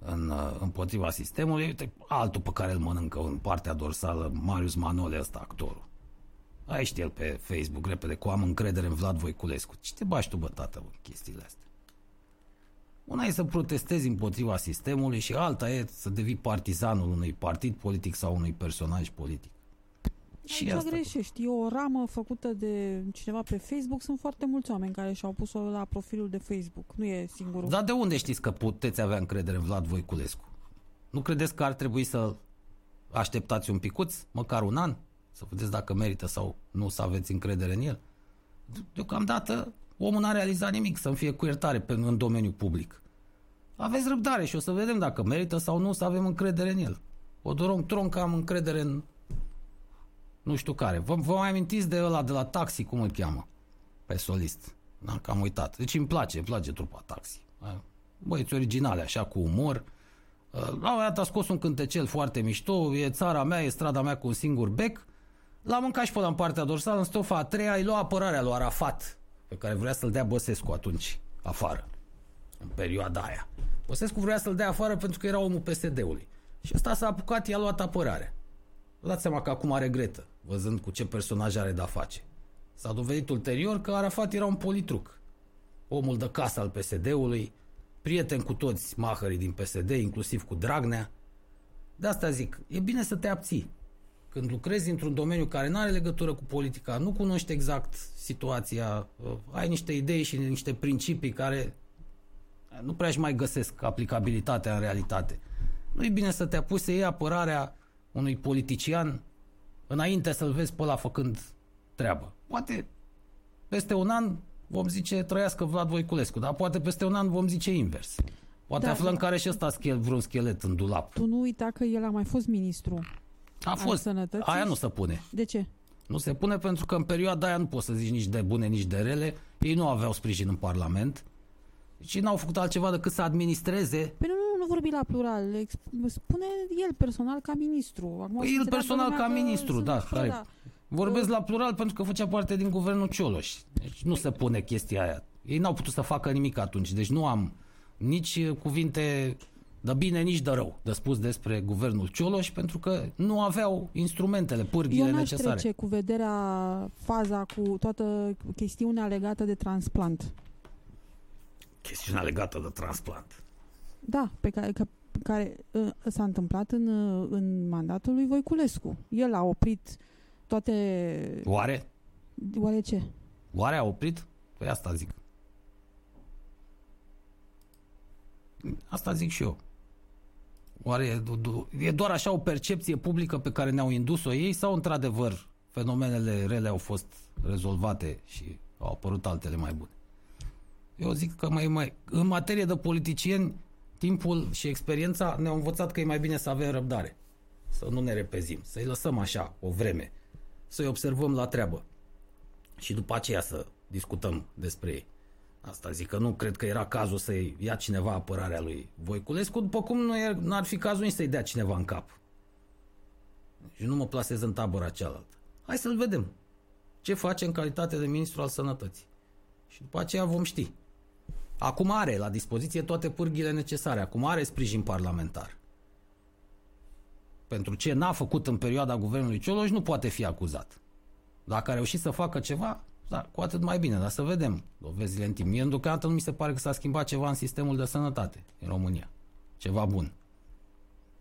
în, uh, împotriva sistemului. Uite, altul pe care îl mănâncă în partea dorsală, Marius Manole, ăsta actorul. Ai știe el pe Facebook repede, cu am încredere în Vlad Voiculescu. Ce te bași tu, bă, tată, bă, chestiile astea? Una e să protestezi împotriva sistemului și alta e să devii partizanul unui partid politic sau unui personaj politic. Și Aici asta greșești. E o ramă făcută de cineva pe Facebook. Sunt foarte mulți oameni care și-au pus-o la profilul de Facebook. Nu e singurul. Dar de unde știți că puteți avea încredere în Vlad Voiculescu? Nu credeți că ar trebui să așteptați un picuț, măcar un an, să vedeți dacă merită sau nu să aveți încredere în el? Deocamdată omul n-a realizat nimic să-mi fie cu iertare pe, în domeniul public. Aveți răbdare și o să vedem dacă merită sau nu să avem încredere în el. O Odorom Tronc am încredere în nu știu care. Vă, vă mai amintiți de ăla de la Taxi, cum îl cheamă? Pe solist. Da, că am uitat. Deci îmi place, îmi place trupa Taxi. Băieți originale, așa, cu umor. La un moment a scos un cântecel foarte mișto, e țara mea, e strada mea cu un singur bec. L-am mâncat și pe în partea dorsală, în stofa a treia, îi lua apărarea lui Arafat, pe care vrea să-l dea Băsescu atunci, afară, în perioada aia. Băsescu vrea să-l dea afară pentru că era omul PSD-ului. Și ăsta s-a apucat, i-a luat apărarea. Vă dați seama că acum regretă, văzând cu ce personaj are de-a face. S-a dovedit ulterior că Arafat era un politruc. Omul de casă al PSD-ului, prieten cu toți mahării din PSD, inclusiv cu Dragnea. De asta zic, e bine să te abții. Când lucrezi într-un domeniu care nu are legătură cu politica, nu cunoști exact situația, uh, ai niște idei și niște principii care nu prea își mai găsesc aplicabilitatea în realitate. Nu e bine să te apuci să iei apărarea unui politician înainte să-l vezi pe ăla făcând treabă. Poate peste un an vom zice trăiască Vlad Voiculescu, dar poate peste un an vom zice invers. Poate da, aflăm da. care și ăsta schel, vreun schelet în dulap. Tu nu uita că el a mai fost ministru A fost. Sănătății. Aia nu se pune. De ce? Nu se pune pentru că în perioada aia nu poți să zici nici de bune, nici de rele. Ei nu aveau sprijin în Parlament. Și n-au făcut altceva decât să administreze. Păi nu, nu, nu vorbi la plural. Spune el personal ca ministru. Acum păi el personal ca ministru, da. Care... da. Vorbesc la plural pentru că făcea parte din guvernul Cioloș. Deci nu se pune chestia aia. Ei n-au putut să facă nimic atunci. Deci nu am nici cuvinte de bine, nici de rău de spus despre guvernul Cioloș pentru că nu aveau instrumentele, pârghile Eu necesare. trece cu vederea faza cu toată chestiunea legată de transplant chestiunea legată de transplant. Da, pe care, că, care uh, s-a întâmplat în, uh, în mandatul lui Voiculescu. El a oprit toate... Oare? Oare ce? Oare a oprit? Păi asta zic. Asta zic și eu. Oare e doar așa o percepție publică pe care ne-au indus-o ei sau într-adevăr fenomenele rele au fost rezolvate și au apărut altele mai bune? Eu zic că mai, mai, în materie de politicieni, timpul și experiența ne-au învățat că e mai bine să avem răbdare. Să nu ne repezim, să-i lăsăm așa o vreme, să-i observăm la treabă și după aceea să discutăm despre ei. Asta zic că nu cred că era cazul să-i ia cineva apărarea lui Voiculescu, după cum nu e, n-ar fi cazul nici să-i dea cineva în cap. Și nu mă plasez în tabăra cealaltă. Hai să-l vedem. Ce face în calitate de ministru al sănătății. Și după aceea vom ști. Acum are la dispoziție toate pârghile necesare, acum are sprijin parlamentar. Pentru ce n-a făcut în perioada guvernului Cioloș nu poate fi acuzat. Dacă a reușit să facă ceva, da, cu atât mai bine, dar să vedem dovezile în timp. Mie deocamdată nu mi se pare că s-a schimbat ceva în sistemul de sănătate în România. Ceva bun.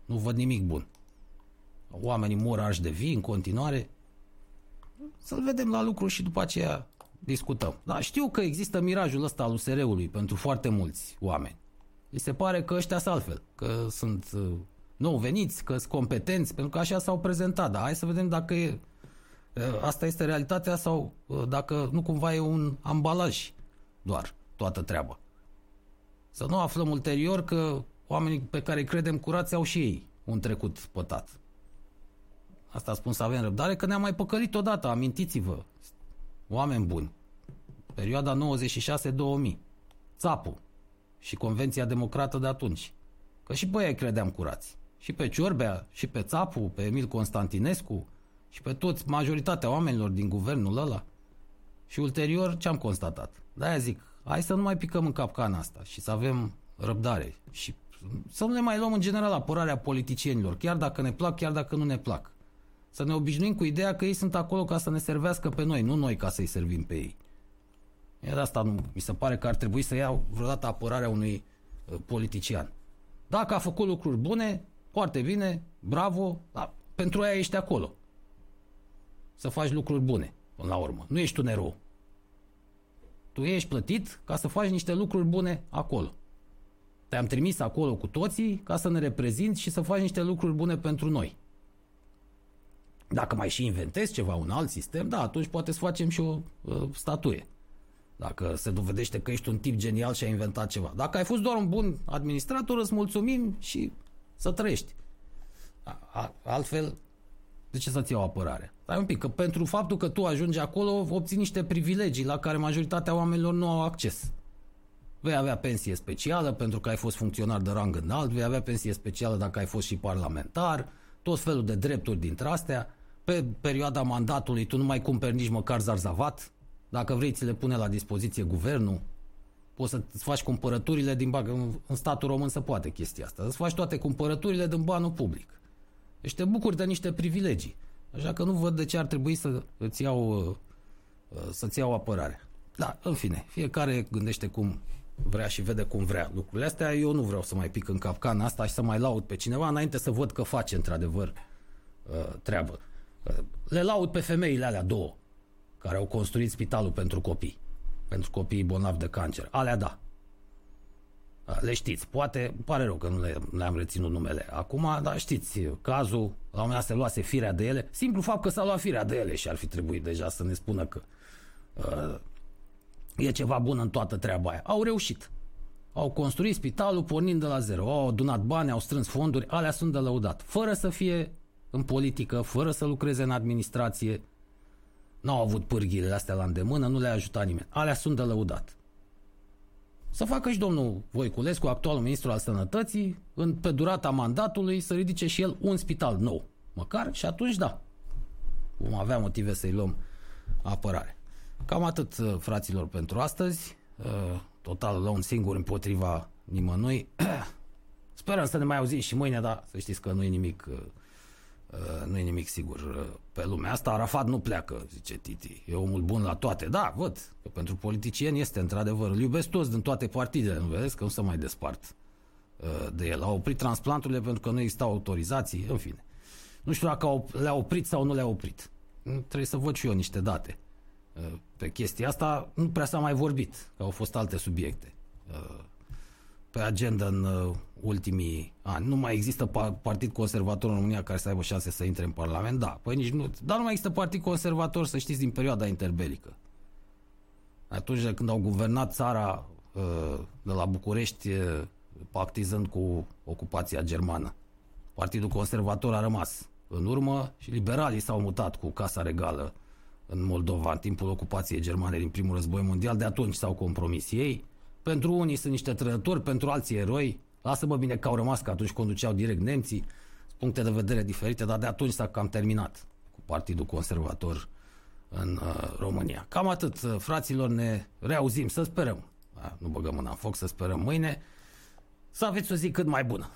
Nu văd nimic bun. oamenii mor arși de vii în continuare. Să-l vedem la lucru și după aceea discutăm. Dar știu că există mirajul ăsta al USR-ului pentru foarte mulți oameni. Li se pare că ăștia sunt altfel, că sunt uh, nou veniți, că sunt competenți, pentru că așa s-au prezentat. Dar hai să vedem dacă e, uh, asta este realitatea sau uh, dacă nu cumva e un ambalaj doar toată treaba. Să nu aflăm ulterior că oamenii pe care îi credem curați au și ei un trecut pătat. Asta spun să avem răbdare, că ne-am mai păcălit odată, amintiți-vă, oameni buni. Perioada 96-2000. Țapu și Convenția Democrată de atunci. Că și pe ei credeam curați. Și pe Ciorbea, și pe Țapu, pe Emil Constantinescu, și pe toți, majoritatea oamenilor din guvernul ăla. Și ulterior, ce am constatat? De-aia zic, hai să nu mai picăm în capcana asta și să avem răbdare și să nu ne mai luăm în general apărarea politicienilor, chiar dacă ne plac, chiar dacă nu ne plac. Să ne obișnuim cu ideea că ei sunt acolo ca să ne servească pe noi, nu noi ca să-i servim pe ei. Iar asta nu, mi se pare că ar trebui să iau vreodată apărarea unui uh, politician. Dacă a făcut lucruri bune, foarte bine, bravo, dar pentru aia ești acolo. Să faci lucruri bune, până la urmă. Nu ești un erou. Tu ești plătit ca să faci niște lucruri bune acolo. Te-am trimis acolo cu toții ca să ne reprezinți și să faci niște lucruri bune pentru noi. Dacă mai și inventezi ceva, un alt sistem, da, atunci poate să facem și o uh, statuie. Dacă se dovedește că ești un tip genial și ai inventat ceva. Dacă ai fost doar un bun administrator, îți mulțumim și să trăiești. A, altfel, de ce să-ți iau apărare? Stai un pic, că pentru faptul că tu ajungi acolo, obții niște privilegii la care majoritatea oamenilor nu au acces. Vei avea pensie specială pentru că ai fost funcționar de rang înalt, vei avea pensie specială dacă ai fost și parlamentar, tot felul de drepturi dintre astea. Pe perioada mandatului tu nu mai cumperi nici măcar zarzavat. Dacă vrei, ți le pune la dispoziție guvernul. Poți să-ți faci cumpărăturile din bag... În statul român se poate chestia asta. Să faci toate cumpărăturile din banul public. Deci te bucuri de niște privilegii. Așa că nu văd de ce ar trebui să îți iau, uh, să-ți iau apărare. Da, în fine, fiecare gândește cum vrea și vede cum vrea lucrurile astea. Eu nu vreau să mai pic în capcana asta și să mai laud pe cineva înainte să văd că face într-adevăr uh, treabă. Uh, le laud pe femeile alea două care au construit spitalul pentru copii, pentru copiii bolnavi de cancer. Alea da. Uh, le știți, poate, pare rău că nu le, le-am reținut numele acum, dar știți, cazul, la un moment dat se luase firea de ele, simplu fapt că s-a luat firea de ele și ar fi trebuit deja să ne spună că uh, e ceva bun în toată treaba aia. Au reușit. Au construit spitalul pornind de la zero. Au adunat bani, au strâns fonduri, alea sunt de lăudat. Fără să fie în politică, fără să lucreze în administrație. N-au avut pârghile astea la îndemână, nu le-a ajutat nimeni. Alea sunt de lăudat. Să facă și domnul Voiculescu, actualul ministru al sănătății, în, pe durata mandatului, să ridice și el un spital nou. Măcar și atunci da. Vom avea motive să-i luăm apărare. Cam atât, uh, fraților, pentru astăzi. Uh, total la un singur împotriva nimănui. <clears throat> Sperăm să ne mai auzim și mâine, dar să știți că nu e nimic uh, nu e nimic sigur pe lumea asta. Arafat nu pleacă, zice Titi. E omul bun la toate. Da, văd că pentru politicieni este într-adevăr. Îl iubesc toți din toate partidele, nu vedeți că nu se mai despart de el. Au oprit transplanturile pentru că nu existau autorizații, în fine. Nu știu dacă le-a oprit sau nu le-a oprit. Trebuie să văd și eu niște date pe chestia asta nu prea s-a mai vorbit, că au fost alte subiecte uh, pe agenda în uh, ultimii ani. Nu mai există partid conservator în România care să aibă șanse să intre în Parlament? Da, păi nici nu. Dar nu mai există partid conservator, să știți, din perioada interbelică. Atunci când au guvernat țara uh, de la București, pactizând cu ocupația germană. Partidul conservator a rămas în urmă și liberalii s-au mutat cu Casa Regală în Moldova în timpul ocupației germane din primul război mondial, de atunci s-au compromis ei. Pentru unii sunt niște trădători, pentru alții eroi. Lasă-mă bine că au rămas, că atunci conduceau direct nemții, puncte de vedere diferite, dar de atunci s-a cam terminat cu Partidul Conservator în uh, România. Cam atât, uh, fraților, ne reauzim, să sperăm. Da, nu băgăm mâna în foc, să sperăm mâine. Să aveți o zi cât mai bună.